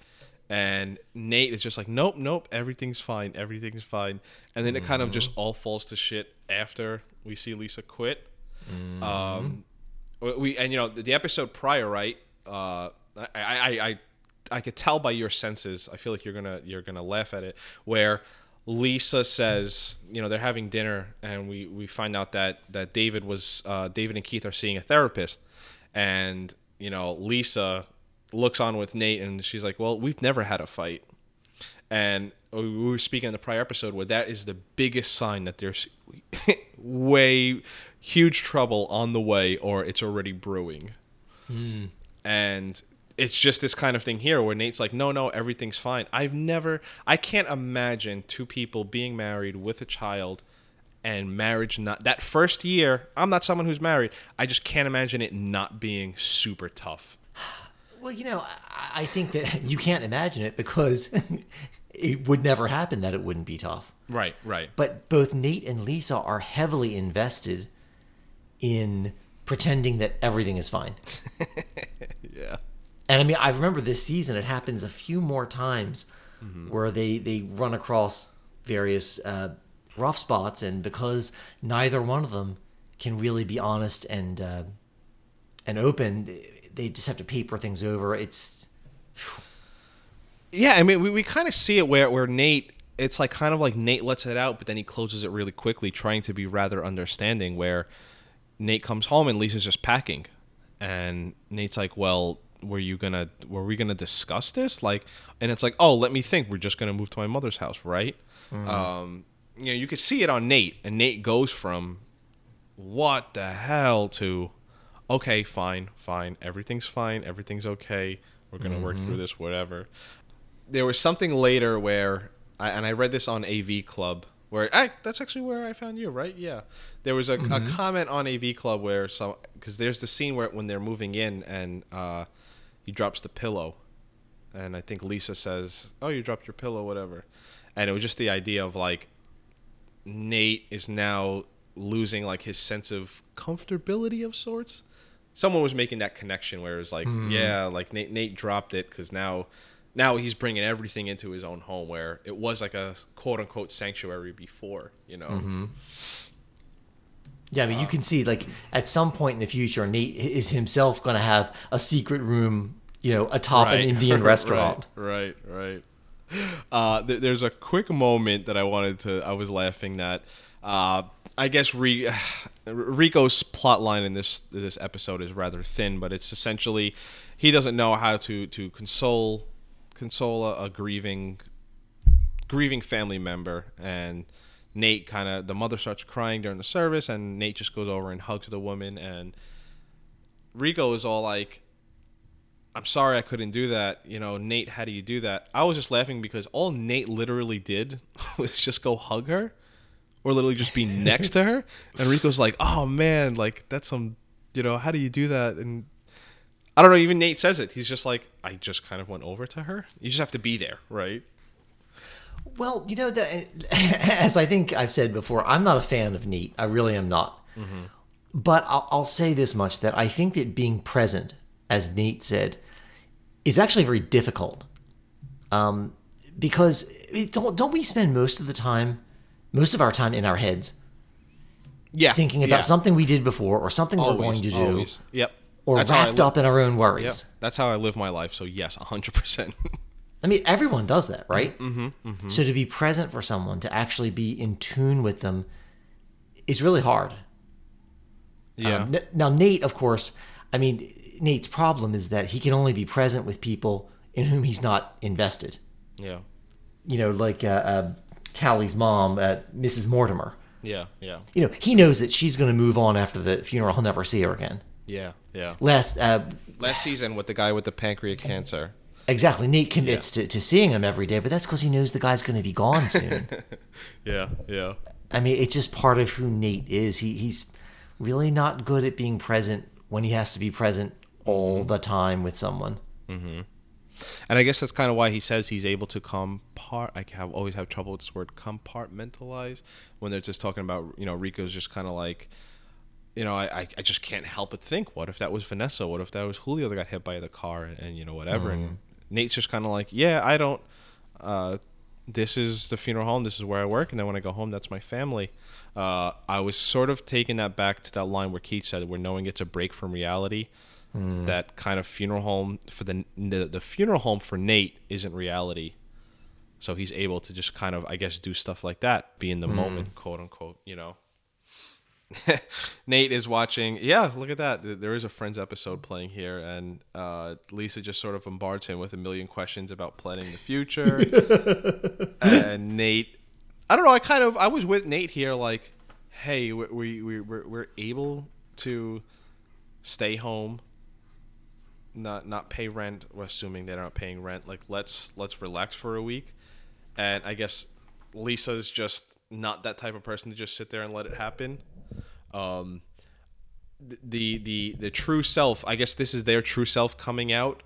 And Nate is just like, nope, nope, everything's fine, everything's fine. And then it kind of just all falls to shit after we see Lisa quit. Um, we and you know the, the episode prior, right? Uh, I, I, I, I could tell by your senses. I feel like you're gonna you're gonna laugh at it. Where Lisa says, you know, they're having dinner, and we we find out that that David was uh, David and Keith are seeing a therapist, and you know Lisa looks on with Nate, and she's like, well, we've never had a fight. And we were speaking in the prior episode where that is the biggest sign that there's way huge trouble on the way or it's already brewing. And it's just this kind of thing here where Nate's like, no, no, everything's fine. I've never, I can't imagine two people being married with a child and marriage not, that first year, I'm not someone who's married. I just can't imagine it not being super tough. Well, you know, I, I think that you can't imagine it because it would never happen that it wouldn't be tough. Right, right. But both Nate and Lisa are heavily invested in pretending that everything is fine. Yeah. And I mean, I remember this season, it happens a few more times where they, they run across various uh, rough spots, and because neither one of them can really be honest and uh, and open, they just have to paper things over. It's Yeah, I mean, we, we kind of see it where where Nate, it's like kind of like Nate lets it out, but then he closes it really quickly, trying to be rather understanding. Where Nate comes home and Lisa's just packing, and Nate's like, "Well, were you gonna were we gonna discuss this?" Like, and it's like, "Oh, let me think. We're just gonna move to my mother's house, right?" Um, you know, you could see it on Nate, and Nate goes from what the hell to okay, fine, fine, everything's fine, everything's okay. We're gonna work through this, whatever. There was something later where, I, and I read this on AV Club, where I, that's actually where I found you, right? Yeah. There was a, a comment on AV Club where some, because there's the scene where when they're moving in and uh, he drops the pillow, and I think Lisa says, "Oh, you dropped your pillow, whatever," and it was just the idea of like Nate is now losing like his sense of comfortability of sorts. Someone was making that connection where it was like, hmm. yeah, like Nate, Nate dropped it because now, now he's bringing everything into his own home where it was like a quote unquote sanctuary before, you know. Mm-hmm. yeah. I mean, you can see like at some point in the future, Nate is himself going to have a secret room, you know, atop an Indian restaurant. Right, right. Uh, there, there's a quick moment that I wanted to. I was laughing that. Uh, I guess Re, Rico's plot line in this this episode is rather thin, but it's essentially he doesn't know how to to console console a, a grieving grieving family member and Nate kind of the mother starts crying during the service and Nate just goes over and hugs the woman and Rico is all like I'm sorry I couldn't do that. You know, Nate, how do you do that? I was just laughing because all Nate literally did was just go hug her or literally just be next to her. And Rico's like, oh man, like that's some, you know, how do you do that? And I don't know, even Nate says it. He's just like, I just kind of went over to her. You just have to be there, right? Well, you know, the, as I think I've said before, I'm not a fan of Nate. I really am not. Mm-hmm. But I'll, I'll say this much that I think that being present, as Nate said, is actually very difficult. Um, because it, don't, don't we spend most of the time, most of our time in our heads, Yeah. thinking about yeah. something we did before or something Always, we're going to do, always. Yep. or That's wrapped li- up in our own Yep. worries. That's how I live my life. So yes, hundred percent. I mean, everyone does that, right? Mm-hmm, So to be present for someone, to actually be in tune with them, is really hard. Yeah. Um, now, Nate, of course, I mean, Nate's problem is that he can only be present with people in whom he's not invested. yeah. You know, like uh, uh, Callie's mom, uh, Mrs. Mortimer. Yeah. Yeah. You know, he knows that she's going to move on after the funeral. He'll never see her again. Yeah. Yeah. Last, uh, Last season with the guy with the pancreatic cancer. exactly, Nate commits to, to seeing him every day, but that's because he knows the guy's going to be gone soon. Yeah. Yeah. I mean, it's just part of who Nate is. He he's really not good at being present when he has to be present all the time with someone. And I guess that's kind of why he says he's able to compart. I have always have trouble with this word compartmentalize when they're just talking about you know Rico's just kind of like, you know, I, I just can't help but think, what if that was Vanessa? What if that was Julio that got hit by the car and, and you know whatever? And Nate's just kind of like, yeah, I don't. Uh, this is the funeral home. This is where I work, and then when I go home, that's my family. Uh, I was sort of taking that back to that line where Keith said, "Where knowing it's a break from reality." That kind of funeral home for the, the the funeral home for Nate isn't reality, so he's able to just kind of, I guess, do stuff like that, be in the moment, quote unquote. You know. Nate is watching. Yeah, look at that. There is a Friends episode playing here, and uh, Lisa just sort of bombards him with a million questions about planning the future. and Nate, I don't know. I kind of I was with Nate here, like, hey, we we we we're, we're able to stay home, not not pay rent. We're assuming they're not paying rent. Like, let's let's relax for a week. And I guess Lisa's just not that type of person to just sit there and let it happen. Um, the the the true self. I guess this is their true self coming out,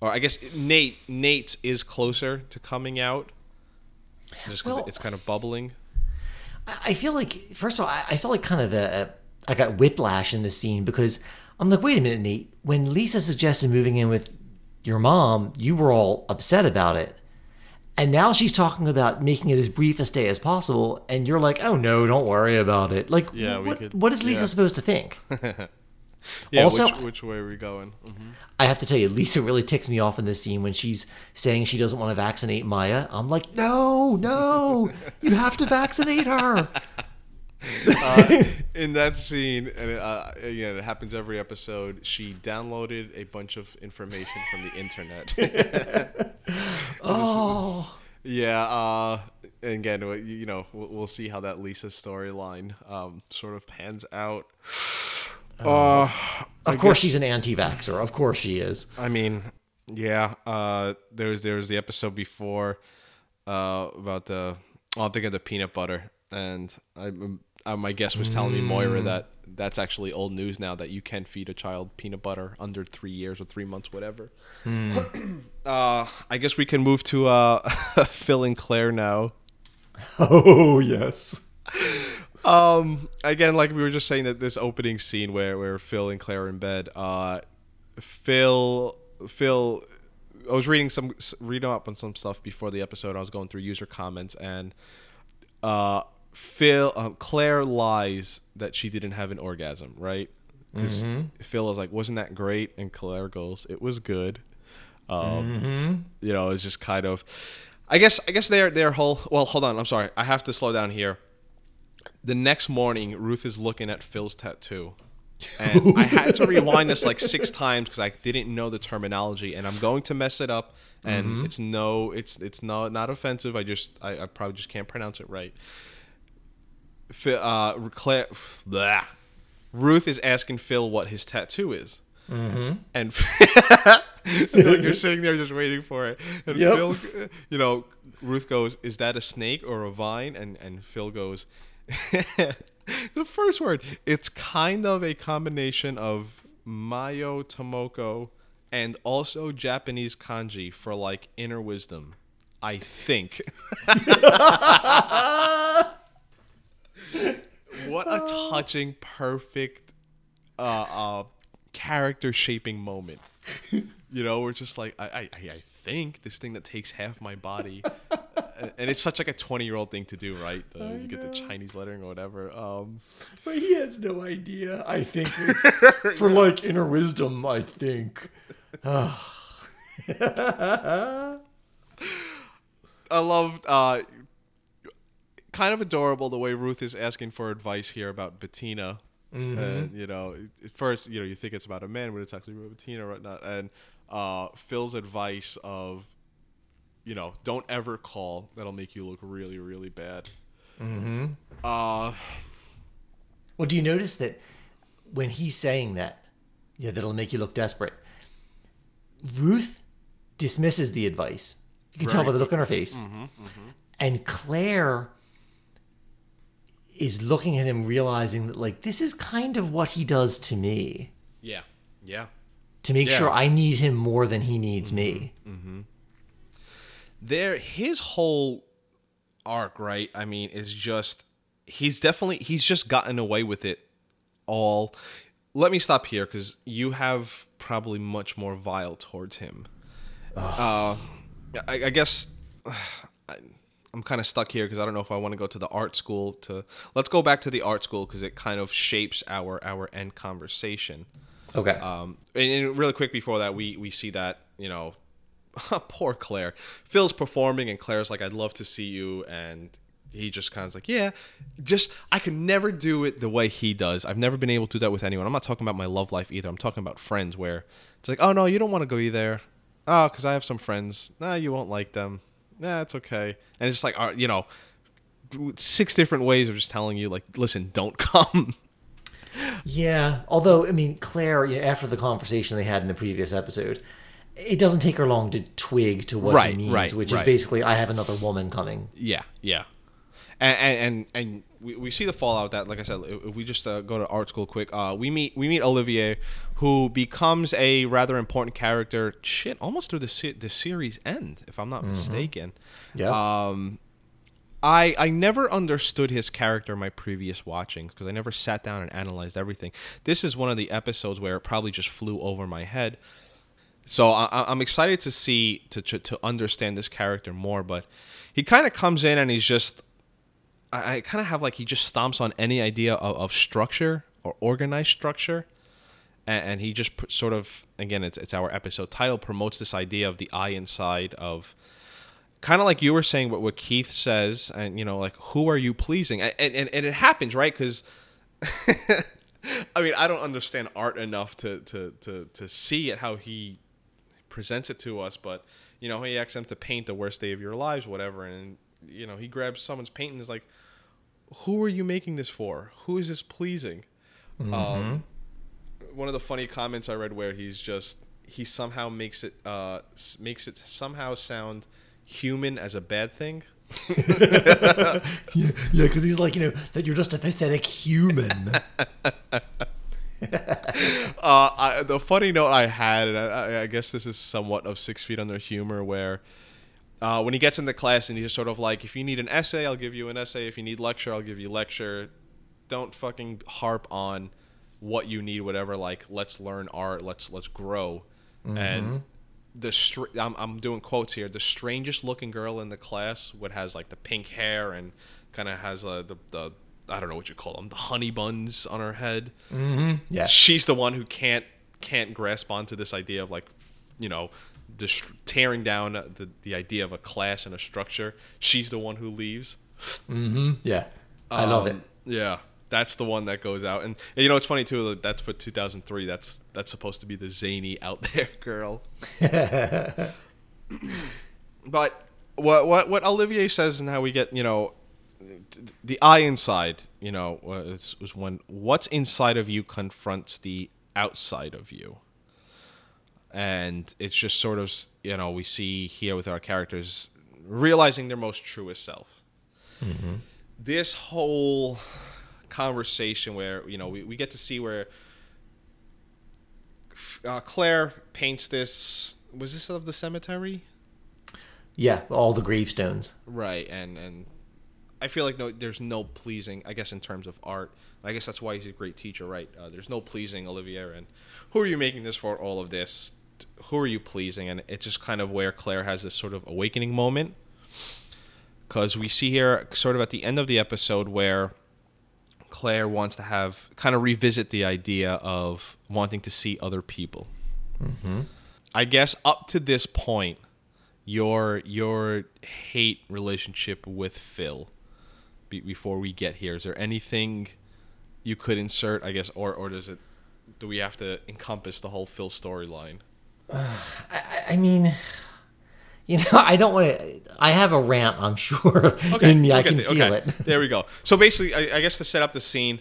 or I guess Nate Nate is closer to coming out, just because Well- it's kind of bubbling. I feel like, first of all, I I felt like kind of a, a I got whiplash in the scene because I'm like, wait a minute, Nate. When Lisa suggested moving in with your mom, you were all upset about it. And now she's talking about making it as brief a stay as possible, and you're like, "Oh no, don't worry about it." Like, Yeah, what, could- what is Lisa yeah. supposed to think? Yeah, Also- which, which way are we going? Mhm. I have to tell you, Lisa really ticks me off in this scene when she's saying she doesn't want to vaccinate Maya. I'm like, no, no, you have to vaccinate her. in that scene, and it, uh, again, it happens every episode. She downloaded a bunch of information from the internet. Oh, yeah, uh, and again, you- know, we'll, we'll see how that Lisa storyline um, sort of pans out. Uh, of course she's an anti-vaxer. Of course she is. I mean, yeah. Uh, there's there's the episode before uh, about the oh, I'm thinking of the peanut butter, and I, uh, my guest was telling me Moira that that's actually old news now that you can feed a child peanut butter under three years or three months, whatever. uh, I guess we can move to uh, Phil and Claire now. Oh yes. Um, again, like we were just saying that this opening scene where where Phil and Claire are in bed, uh, Phil, Phil, I was reading some reading up on some stuff before the episode. I was going through user comments and, uh, Phil, um, Claire lies that she didn't have an orgasm, right? Because Phil is like, wasn't that great? And Claire goes, it was good. Um, you know, it's just kind of, I guess, I guess their their whole. Well, hold on, I'm sorry, I have to slow down here the next morning, Ruth is looking at Phil's tattoo. And I had to rewind this like six times because I didn't know the terminology, and I'm going to mess it up. And it's no, it's it's not not offensive. I just I, I probably just can't pronounce it right. Phil, uh, Claire, blah. Ruth is asking Phil what his tattoo is, mm-hmm. and like you're sitting there just waiting for it. And Yep. Phil, you know, Ruth goes, "Is that a snake or a vine?" And and Phil goes, "The first word. It's kind of a combination of Mayo Tomoko and also Japanese kanji for like inner wisdom. I think." what a touching, perfect, uh, uh, character shaping moment. You know, we're just like, I, I, I think this thing that takes half my body, and- it's such like a twenty year old thing to do, right? The, you get the Chinese lettering or whatever. Um, But he has no idea. I think for like inner wisdom. I think. I loved, uh, kind of adorable the way Ruth is asking for advice here about Bettina. And you know, at first, you know, you think it's about a man, but it's actually about Bettina or whatnot. And uh, Phil's advice of, you know, don't ever call. That'll make you look really, really bad. Mm-hmm. Uh, Well, do you notice that when he's saying that, yeah, that'll make you look desperate. Ruth dismisses the advice. You can tell by the look on her face. And Claire is looking at him, realizing that, like, this is kind of what he does to me. Yeah, yeah. to make Yeah. sure I need him more than he needs me. there his whole arc right i mean is just he's definitely he's just gotten away with it all. Let me stop here because you have probably much more vile towards him. Uh I, I guess I, i'm kind of stuck here because i don't know if i want to go to the art school to let's go back to the art school because it kind of shapes our our end conversation Okay. um, and, and really quick before that, we we see that you know, poor Claire. Phil's performing, and Claire's like, "I'd love to see you," and he just kind of like, "Yeah, just I could never do it the way he does. I've never been able to do that with anyone. I'm not talking about my love life either. I'm talking about friends where it's like, oh no, you don't want to go either. Oh, because I have some friends. Nah, you won't like them. Nah, it's okay. And it's just like, uh, you know, six different ways of just telling you, like, listen, don't come. Yeah, although I mean, Claire, you know, after the conversation they had in the previous episode, it doesn't take her long to twig to what Right, he means, right, which is basically, I have another woman coming. Yeah, yeah, and and and, and we, we see the fallout that. Like I said, if we just uh, go to art school quick, uh, we meet we meet Olivier, who becomes a rather important character. Shit, almost through the se- the series end, if I'm not mistaken. Yeah. Um, I I never understood his character in my previous watching because I never sat down and analyzed everything. This is one of the episodes where it probably just flew over my head. So I, I- I'm excited to see to, to to understand this character more. But he kind of comes in and he's just I, I kind of have like he just stomps on any idea of, of structure or organized structure, and, and he just sort of again, it's it's our episode title promotes this idea of the eye inside of kind of like you were saying what, what keith says and you know like who are you pleasing? And and, and it happens right? Because i mean i don't understand art enough to, to to to see it how he presents it to us but you know he asks them to paint the worst day of your lives whatever and you know he grabs someone's paint and is like who are you making this for? Who is this pleasing? Um, one of the funny comments i read where he's just he somehow makes it uh makes it somehow sound human as a bad thing. Yeah, yeah, because he's like, you know, that you're just a pathetic human. Uh, I, the funny note I had, and I, I- I guess this is somewhat of Six Feet Under humor, where uh, when he gets into class and he's sort of like, if you need an essay, I'll give you an essay. If you need lecture, I'll give you lecture. Don't fucking harp on what you need, whatever. Like, let's learn art. Let's let's grow. And the str- I'm, I'm doing quotes here. The strangest looking girl in the class, what has like the pink hair and kind of has uh, the the I don't know what you call them, the honey buns on her head yeah. she's the one who can't can't grasp onto this idea of like you know dest- tearing down the, the idea of a class and a structure. She's the one who leaves. Yeah. I love it. Um, yeah. That's the one that goes out. And, and you know it's funny too that that's for 2003 that's that's supposed to be the zany out there girl. But what what what Olivier says and how we get you know the eye inside you know was, was when what's inside of you confronts the outside of you and it's just sort of you know we see here with our characters realizing their most truest self. This whole conversation where you know we, we get to see where uh, claire paints this was this of the cemetery? Yeah, all the gravestones. right and and i feel like no there's no pleasing i guess in terms of art. I guess that's why he's a great teacher right? Uh, there's no pleasing olivier and who are you making this for all of this who are you pleasing and it's just kind of where claire has this sort of awakening moment because we see here sort of at the end of the episode where claire wants to have kind of revisit the idea of wanting to see other people mm-hmm. i guess up to this point your your hate relationship with Phil be, before we get here. Is there anything you could insert? I guess, or or does it? Do we have to encompass the whole Phil storyline? I, I mean, you know, I don't want to. I have a rant, I'm sure, in me. I can feel Okay, it. there we go. So basically, I, I guess to set up the scene,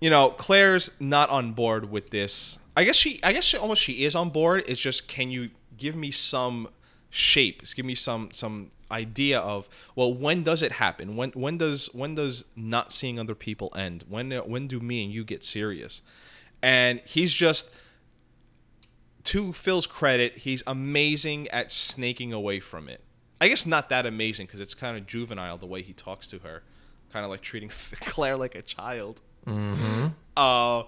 you know, Claire's not on board with this. I guess she, I guess she almost she is on board. It's just, can you give me some shape? Give me some some idea of well, when does it happen? When when does when does not seeing other people end? When when do me and you get serious? And he's just to Phil's credit, he's amazing at snaking away from it. I guess not that amazing because it's kind of juvenile the way he talks to her, kind of like treating Claire like a child. Mm-hmm. Uh,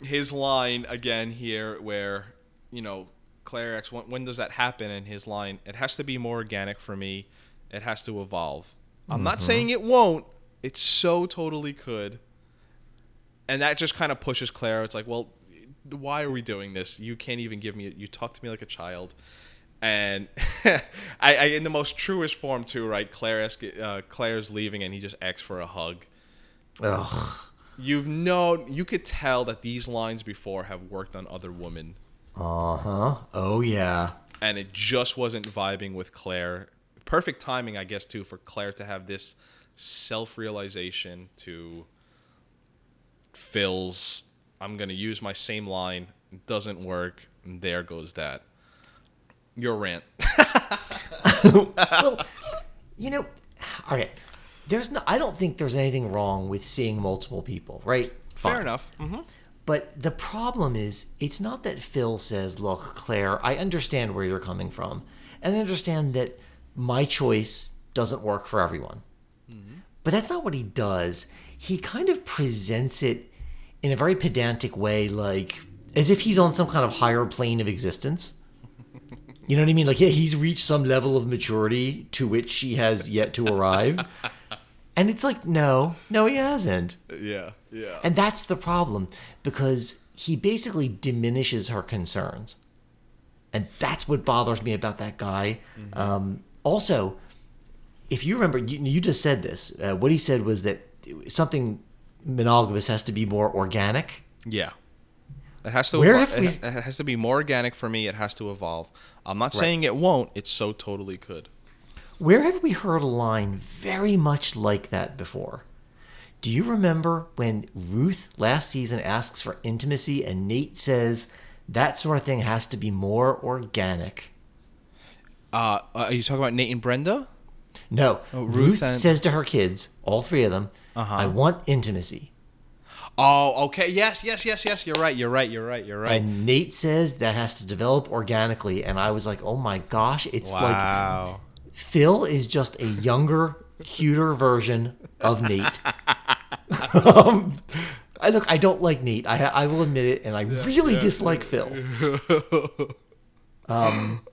his line again here, where you know Claire asks, when, "When does that happen?" And his line, "It has to be more organic for me. It has to evolve." I'm not saying it won't. It so totally could. And that just kind of pushes Claire. It's like, well, why are we doing this? You can't even give me. You talk to me like a child, and I, I, in the most truest form too, right? Claire, ask, uh, Claire's leaving, and he just asks for a hug. Ugh. You've known, you could tell that these lines before have worked on other women, Uh huh. Oh yeah. and it just wasn't vibing with Claire. Perfect timing, I guess, too, for Claire to have this self-realization to Phil's. I'm gonna use my same line. It doesn't work. And there goes that. Your rant. well, you know, all right. There's no. I don't think there's anything wrong with seeing multiple people, right? Fair Fine. enough. hmm But the problem is, it's not that Phil says, Look, Claire, I understand where you're coming from. And I understand that my choice doesn't work for everyone. But that's not what he does. He kind of presents it in a very pedantic way, like as if he's on some kind of higher plane of existence. You know what I mean? Like, yeah, he's reached some level of maturity to which she has yet to arrive. And it's like, no, no, he hasn't. Yeah, yeah. And that's the problem because he basically diminishes her concerns. And that's what bothers me about that guy. Um, also, if you remember, you, you just said this. Uh, what he said was that something monogamous has to be more organic. Yeah. It has to. Where have we- it, has to be more organic for me. It has to evolve. I'm not saying it won't. It so totally could. Where have we heard a line very much like that before? Do you remember when Ruth last season asks for intimacy and Nate says that sort of thing has to be more organic? Uh, are you talking about Nate and Brenda? No, Oh, Ruth Ruth, and- says to her kids, all three of them, Uh-huh. I want intimacy. Oh, okay. Yes, yes, yes, yes. You're right. You're right. You're right. You're right. And Nate says that has to develop organically. And I was like, oh my gosh, it's like. Phil is just a younger, cuter version of Nate. um, I look, I don't like Nate. I I will admit it, and I really dislike Phil. um,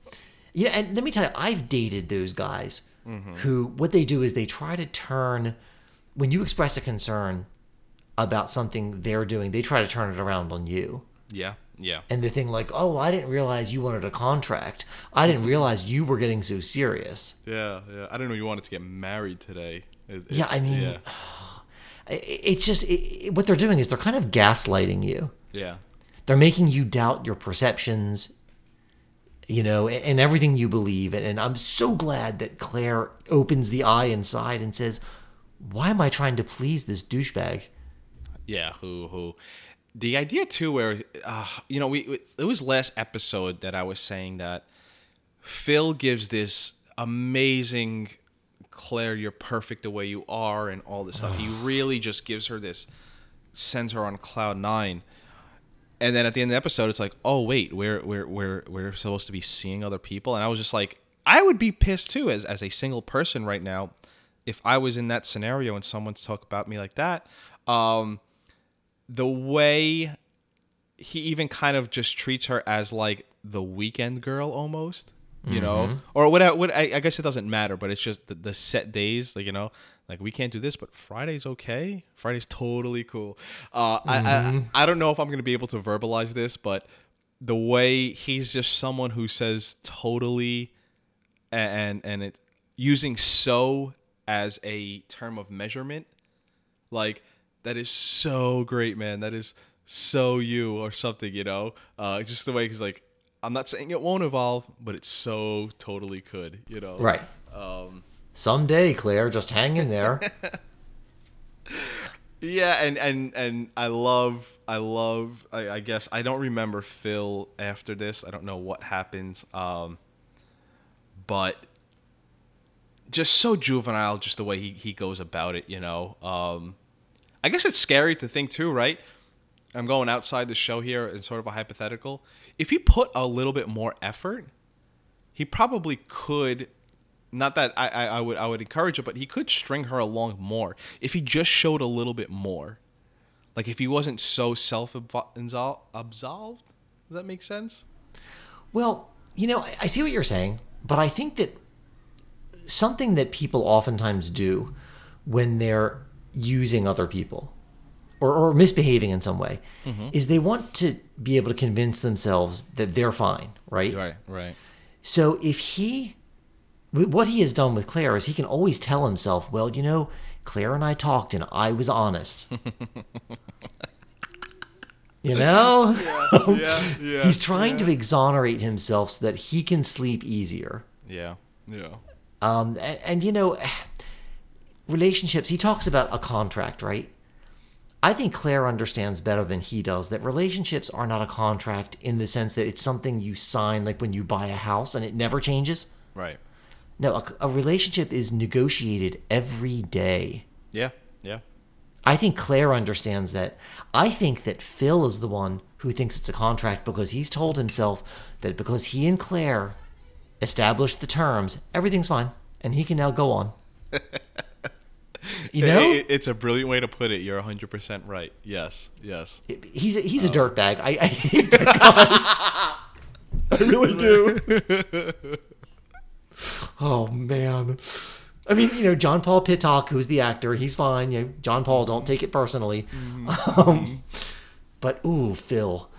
yeah, and let me tell you, I've dated those guys who what they do is they try to turn when you express a concern about something they're doing, they try to turn it around on you. yeah. Yeah. And the thing like, oh, I didn't realize you wanted a contract. I didn't realize you were getting so serious. Yeah. Yeah. I didn't know you wanted to get married today. It- Yeah, I mean, Yeah. It- It's just it, it- what they're doing is they're kind of gaslighting you. Yeah. They're making you doubt your perceptions, you know, and, and everything you believe. And, and I'm so glad that Claire opens the eye inside and says, "Why am I trying to please this douchebag?" Yeah, who who the idea too where uh, you know we it was last episode that I was saying that Phil gives this amazing Claire you're perfect the way you are and all this stuff. he really just gives her this sends her on cloud 9. And then at the end of the episode it's like, "Oh wait, we're we're we're we're supposed to be seeing other people." And I was just like, I would be pissed too as as a single person right now if I was in that scenario and someone's talk about me like that. Um the way he even kind of just treats her as like the weekend girl almost you know? Or what, what I, I guess it doesn't matter but it's just the, the set days like you know like we can't do this but friday's okay? Friday's totally cool. Uh I, I i don't know if i'm gonna be able to verbalize this but the way he's just someone who says totally and and it using so as a term of measurement. Like that is so great man. That is so you or something you know? Uh just the way he's like i'm not saying it won't evolve but it so totally could you know? Right. um Someday, Claire, just hang in there. yeah and and and i love i love I, I guess i don't remember phil after this. I don't know what happens um but just so juvenile just the way he, he goes about it you know um i guess it's scary to think too right i'm going outside the show here in sort of a hypothetical if he put a little bit more effort he probably could not that I, I, I would I would encourage it, but he could string her along more if he just showed a little bit more. Like if he wasn't so self absolved. Does that make sense? Well, you know, I- I see what you're saying, but I think that something that people oftentimes do when they're using other people or, or misbehaving in some way mm-hmm. is they want to be able to convince themselves that they're fine, right? Right, right. So if he, what he has done with Claire is he can always tell himself, well, you know, Claire and I talked and I was honest. you know? Yeah, yeah. He's trying to exonerate himself so that he can sleep easier. Yeah, yeah. Um, and, and you know, relationships, he talks about a contract, right? I think Claire understands better than he does that relationships are not a contract in the sense that it's something you sign like when you buy a house and it never changes. Right. No, a, a relationship is negotiated every day. Yeah, yeah. I think Claire understands that. I think that Phil is the one who thinks it's a contract because he's told himself that because he and Claire established the terms, everything's fine, and he can now go on. You know, It- it- it's a brilliant way to put it. You're 100% right. Yes, yes. he's a, he's a dirtbag. I, I hate that guy. I really do. oh man. I mean, you know, John Paul Pitoc, who's the actor, he's fine. You know, John Paul, don't take it personally. Um, But ooh, Phil.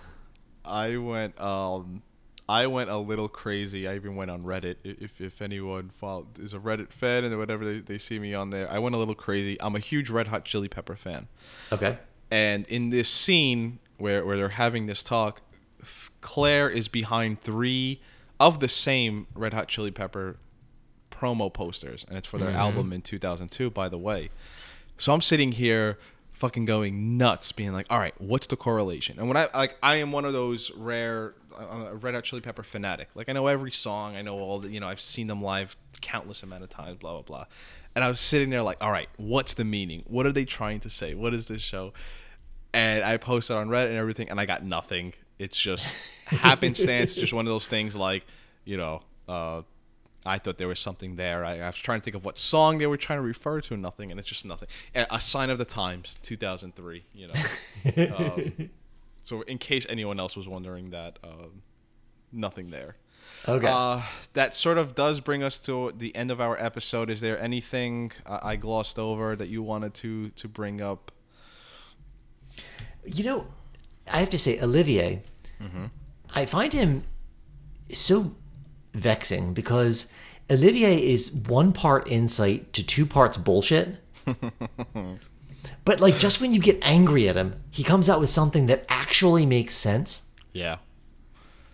I went um I went a little crazy. I even went on Reddit. If if anyone follow, is a Reddit fan and whatever they, they see me on there, I went a little crazy. I'm a huge Red Hot Chili Pepper fan. Okay. And in this scene where, where they're having this talk, Claire is behind three of the same Red Hot Chili Pepper promo posters, and it's for their mm-hmm. album in 2002, by the way. So I'm sitting here fucking going nuts, being like, all right, what's the correlation? And when I like, I am one of those rare uh, Red Hot Chili Pepper fanatic. Like I know every song, I know all the, you know, I've seen them live countless amount of times, blah blah blah. And I was sitting there like, all right, what's the meaning? What are they trying to say? What is this show? And I posted on Reddit and everything, and I got nothing. It's just happenstance, just one of those things like, you know, uh, I thought there was something there. I, I was trying to think of what song they were trying to refer to, nothing, and it's just nothing. A, sign of the times, 2003. You know. um, so in case anyone else was wondering that, um, nothing there. Okay. Uh, that sort of does bring us to the end of our episode. Is there anything uh, I glossed over that you wanted to to bring up? You know, I have to say, Olivier, I find him so vexing because Olivier is one part insight to two parts bullshit. but like just when you get angry at him, he comes out with something that actually makes sense. Yeah.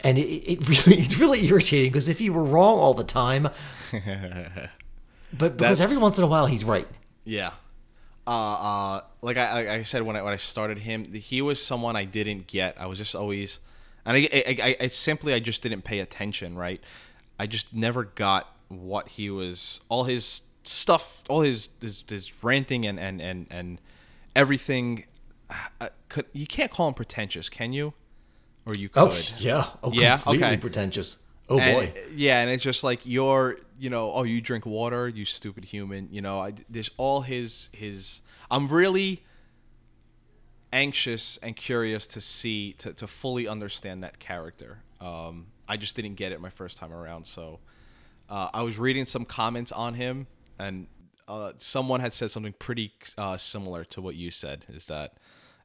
And it, it really it's really irritating because if he were wrong all the time, but because That's- every once in a while he's right. Yeah. Uh, uh, like I, like I said when I when I started him, he was someone I didn't get. I was just always, and I, I, I, I simply I just didn't pay attention. Right. I just never got what he was. All his stuff, all his his, his ranting and and and and everything. Uh, could you can't call him pretentious, can you? Or you could. Oh yeah, oh, Yeah, completely okay. pretentious. Oh And- boy. Yeah, and it's just like you're, you know, oh, you drink water, you stupid human. You know, I, there's all his his. I'm really anxious and curious to see to, to fully understand that character. Um, I just didn't get it my first time around, so uh, I was reading some comments on him, and uh, someone had said something pretty uh, similar to what you said. Is that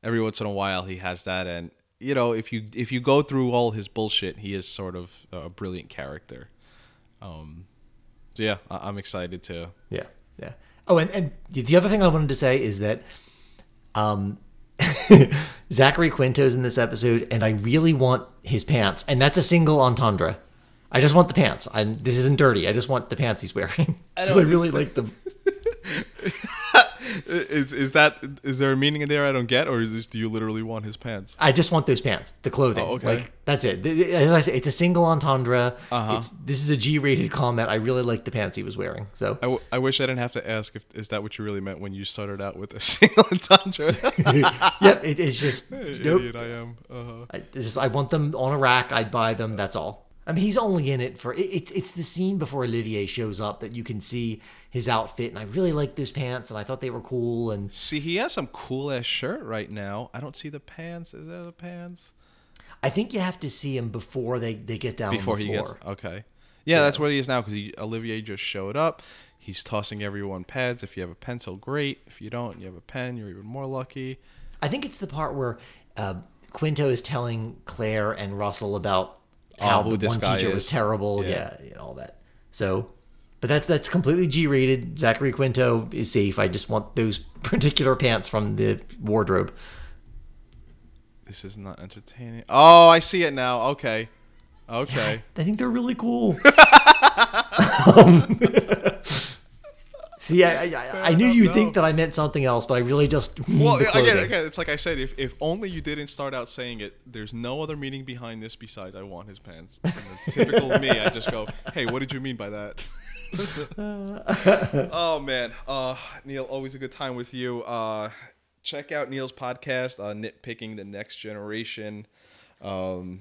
every once in a while he has that, and you know, if you if you go through all his bullshit, he is sort of a brilliant character. Um, so yeah, I- I'm excited to. Yeah, yeah. Oh, and, and the other thing I wanted to say is that um, Zachary Quinto's in this episode, and I really want his pants, and that's a single entendre. I just want the pants. I'm, this isn't dirty. I just want the pants he's wearing. I, don't- I really like them. Is is that is there a meaning in there I don't get, or is this, do you literally want his pants? I just want those pants, the clothing. Oh, okay. Like that's it. As I say, it's a single entendre. Uh-huh. It's, this is a G-rated comment. I really like the pants he was wearing. So I, w- I wish I didn't have to ask if is that what you really meant when you started out with a single entendre. yep, it, it's just nope. Idiot I am. Uh-huh. I, just, I want them on a rack. I'd buy them. That's all. I mean, he's only in it for it, it's it's the scene before Olivier shows up that you can see his outfit, and I really like those pants, and I thought they were cool. And See, he has some cool ass shirt right now. I don't see the pants. Is there the pants? I think you have to see him before they they get down Before he gets okay. Yeah, that's where he is now because Olivier just showed up. He's tossing everyone pads. If you have a pencil, great. If you don't, you have a pen. You're even more lucky. I think it's the part where uh, Quinto is telling Claire and Russell about how Oh, the one teacher is. was terrible. Yeah. Yeah. and all that. So, but that's that's completely G-rated. Zachary Quinto is safe. I just want those particular pants from the wardrobe. This is not entertaining. Oh, I see it now. Okay. Okay. I think they're really cool. Um, See, I, I, I knew you'd think that I meant something else, but I really just mean Well, the again, again, it's like I said. If, if only you didn't start out saying it, there's no other meaning behind this besides I want his pants. Typical me, I just go, "Hey, what did you mean by that?" oh man, uh, Neil, always a good time with you. Uh, check out Neil's podcast, uh, "Nitpicking the Next Generation." Um,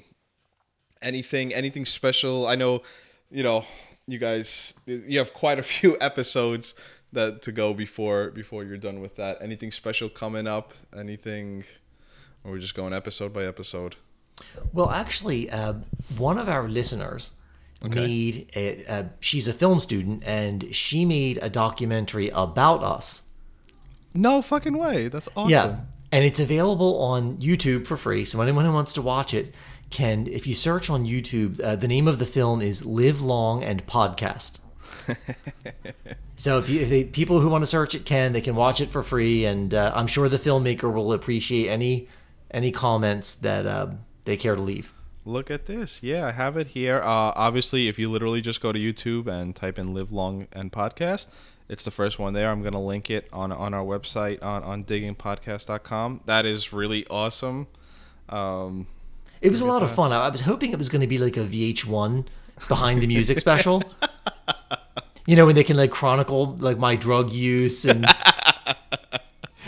anything, anything special? I know, you know, you guys, you have quite a few episodes that to go before before you're done with that. Anything special coming up? Anything? Or we're just going episode by episode. Well, actually, uh, one of our listeners made a, uh, she's a film student and she made a documentary about us. No fucking way. That's awesome. Yeah. and it's available on YouTube for free. So anyone who wants to watch it can, if you search on YouTube, uh, the name of the film is Live Long and Podcast. so if, you, if they, people who want to search it can, they can watch it for free, and uh, I'm sure the filmmaker will appreciate any any comments that uh, they care to leave. Look at this. Yeah, I have it here. Uh, obviously, if you literally just go to YouTube and type in Live Long and Podcast, it's the first one there. I'm going to link it on, on our website on, on diggingpodcast.com. That is really awesome. Um, it was a lot of fun. I was hoping it was going to be like a VH1 behind the music special. you know, when they can like chronicle like my drug use and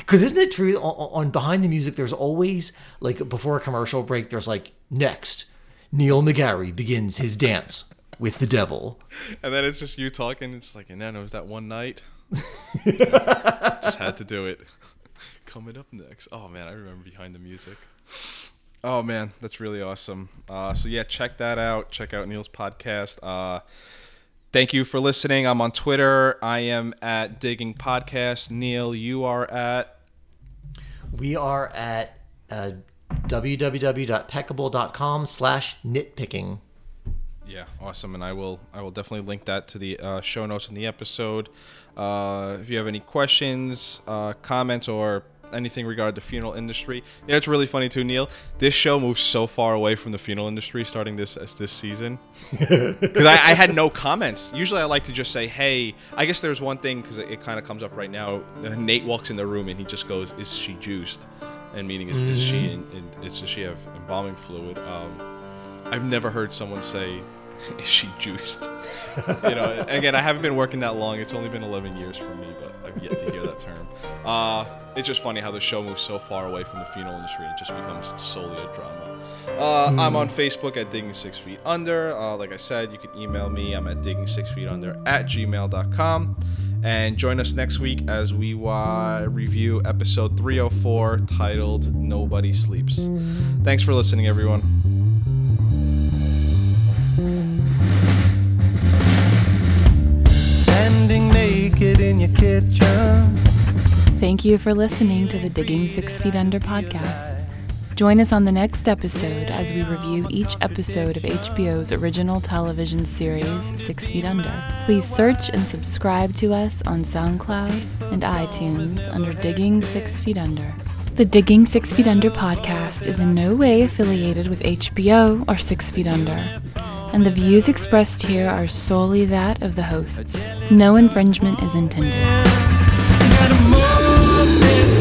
Because isn't it true on, on, behind the music? There's always like before a commercial break. There's like next, Neil McGarry begins his dance with the devil, and then it's just you talking. It's like, and then it was that one night. just had to do it. Coming up next. Oh man, I remember behind the music. Oh man, that's really awesome. Uh, so yeah, check that out. Check out Neil's podcast. Uh, Thank you for listening. I'm on Twitter. I am at Digging Podcast. Neil, you are at we are at uh, www.peckable.com slash nitpicking. Yeah, awesome, and I will I will definitely link that to the uh, show notes in the episode. Uh, if you have any questions, uh, comments, or anything regarding the funeral industry, yeah, it's really funny too, Neil. This show moves so far away from the funeral industry starting this as this season because I, I, had no comments. Usually, I like to just say, "Hey." I guess there's one thing because it, it kind of comes up right now. Nate walks in the room and he just goes, "Is she juiced?" And meaning is, mm-hmm. is she mm-hmm. in, in, is, does she have embalming fluid? Um, I've never heard someone say is she juiced? you know, again, I haven't been working that long. It's only been 11 years for me, but I've yet to hear that term. Uh, it's just funny how the show moves so far away from the funeral industry. It just becomes solely a drama. Uh, mm. I'm on Facebook at Digging Six Feet Under. Uh, like I said, you can email me. I'm at Digging Six Feet Under at gmail.com. And join us next week as we uh, review episode 304 titled Nobody Sleeps. Thanks for listening, everyone. Standing naked in your kitchen. Thank you for listening to the Digging Six Feet Under podcast. Join us on the next episode as we review each episode of HBO's original television series, Six Feet Under. Please search and subscribe to us on SoundCloud and iTunes under Digging Six Feet Under. The Digging Six Feet Under podcast is in no way affiliated with HBO or Six Feet Under and the views expressed here are solely that of the hosts. No infringement is intended live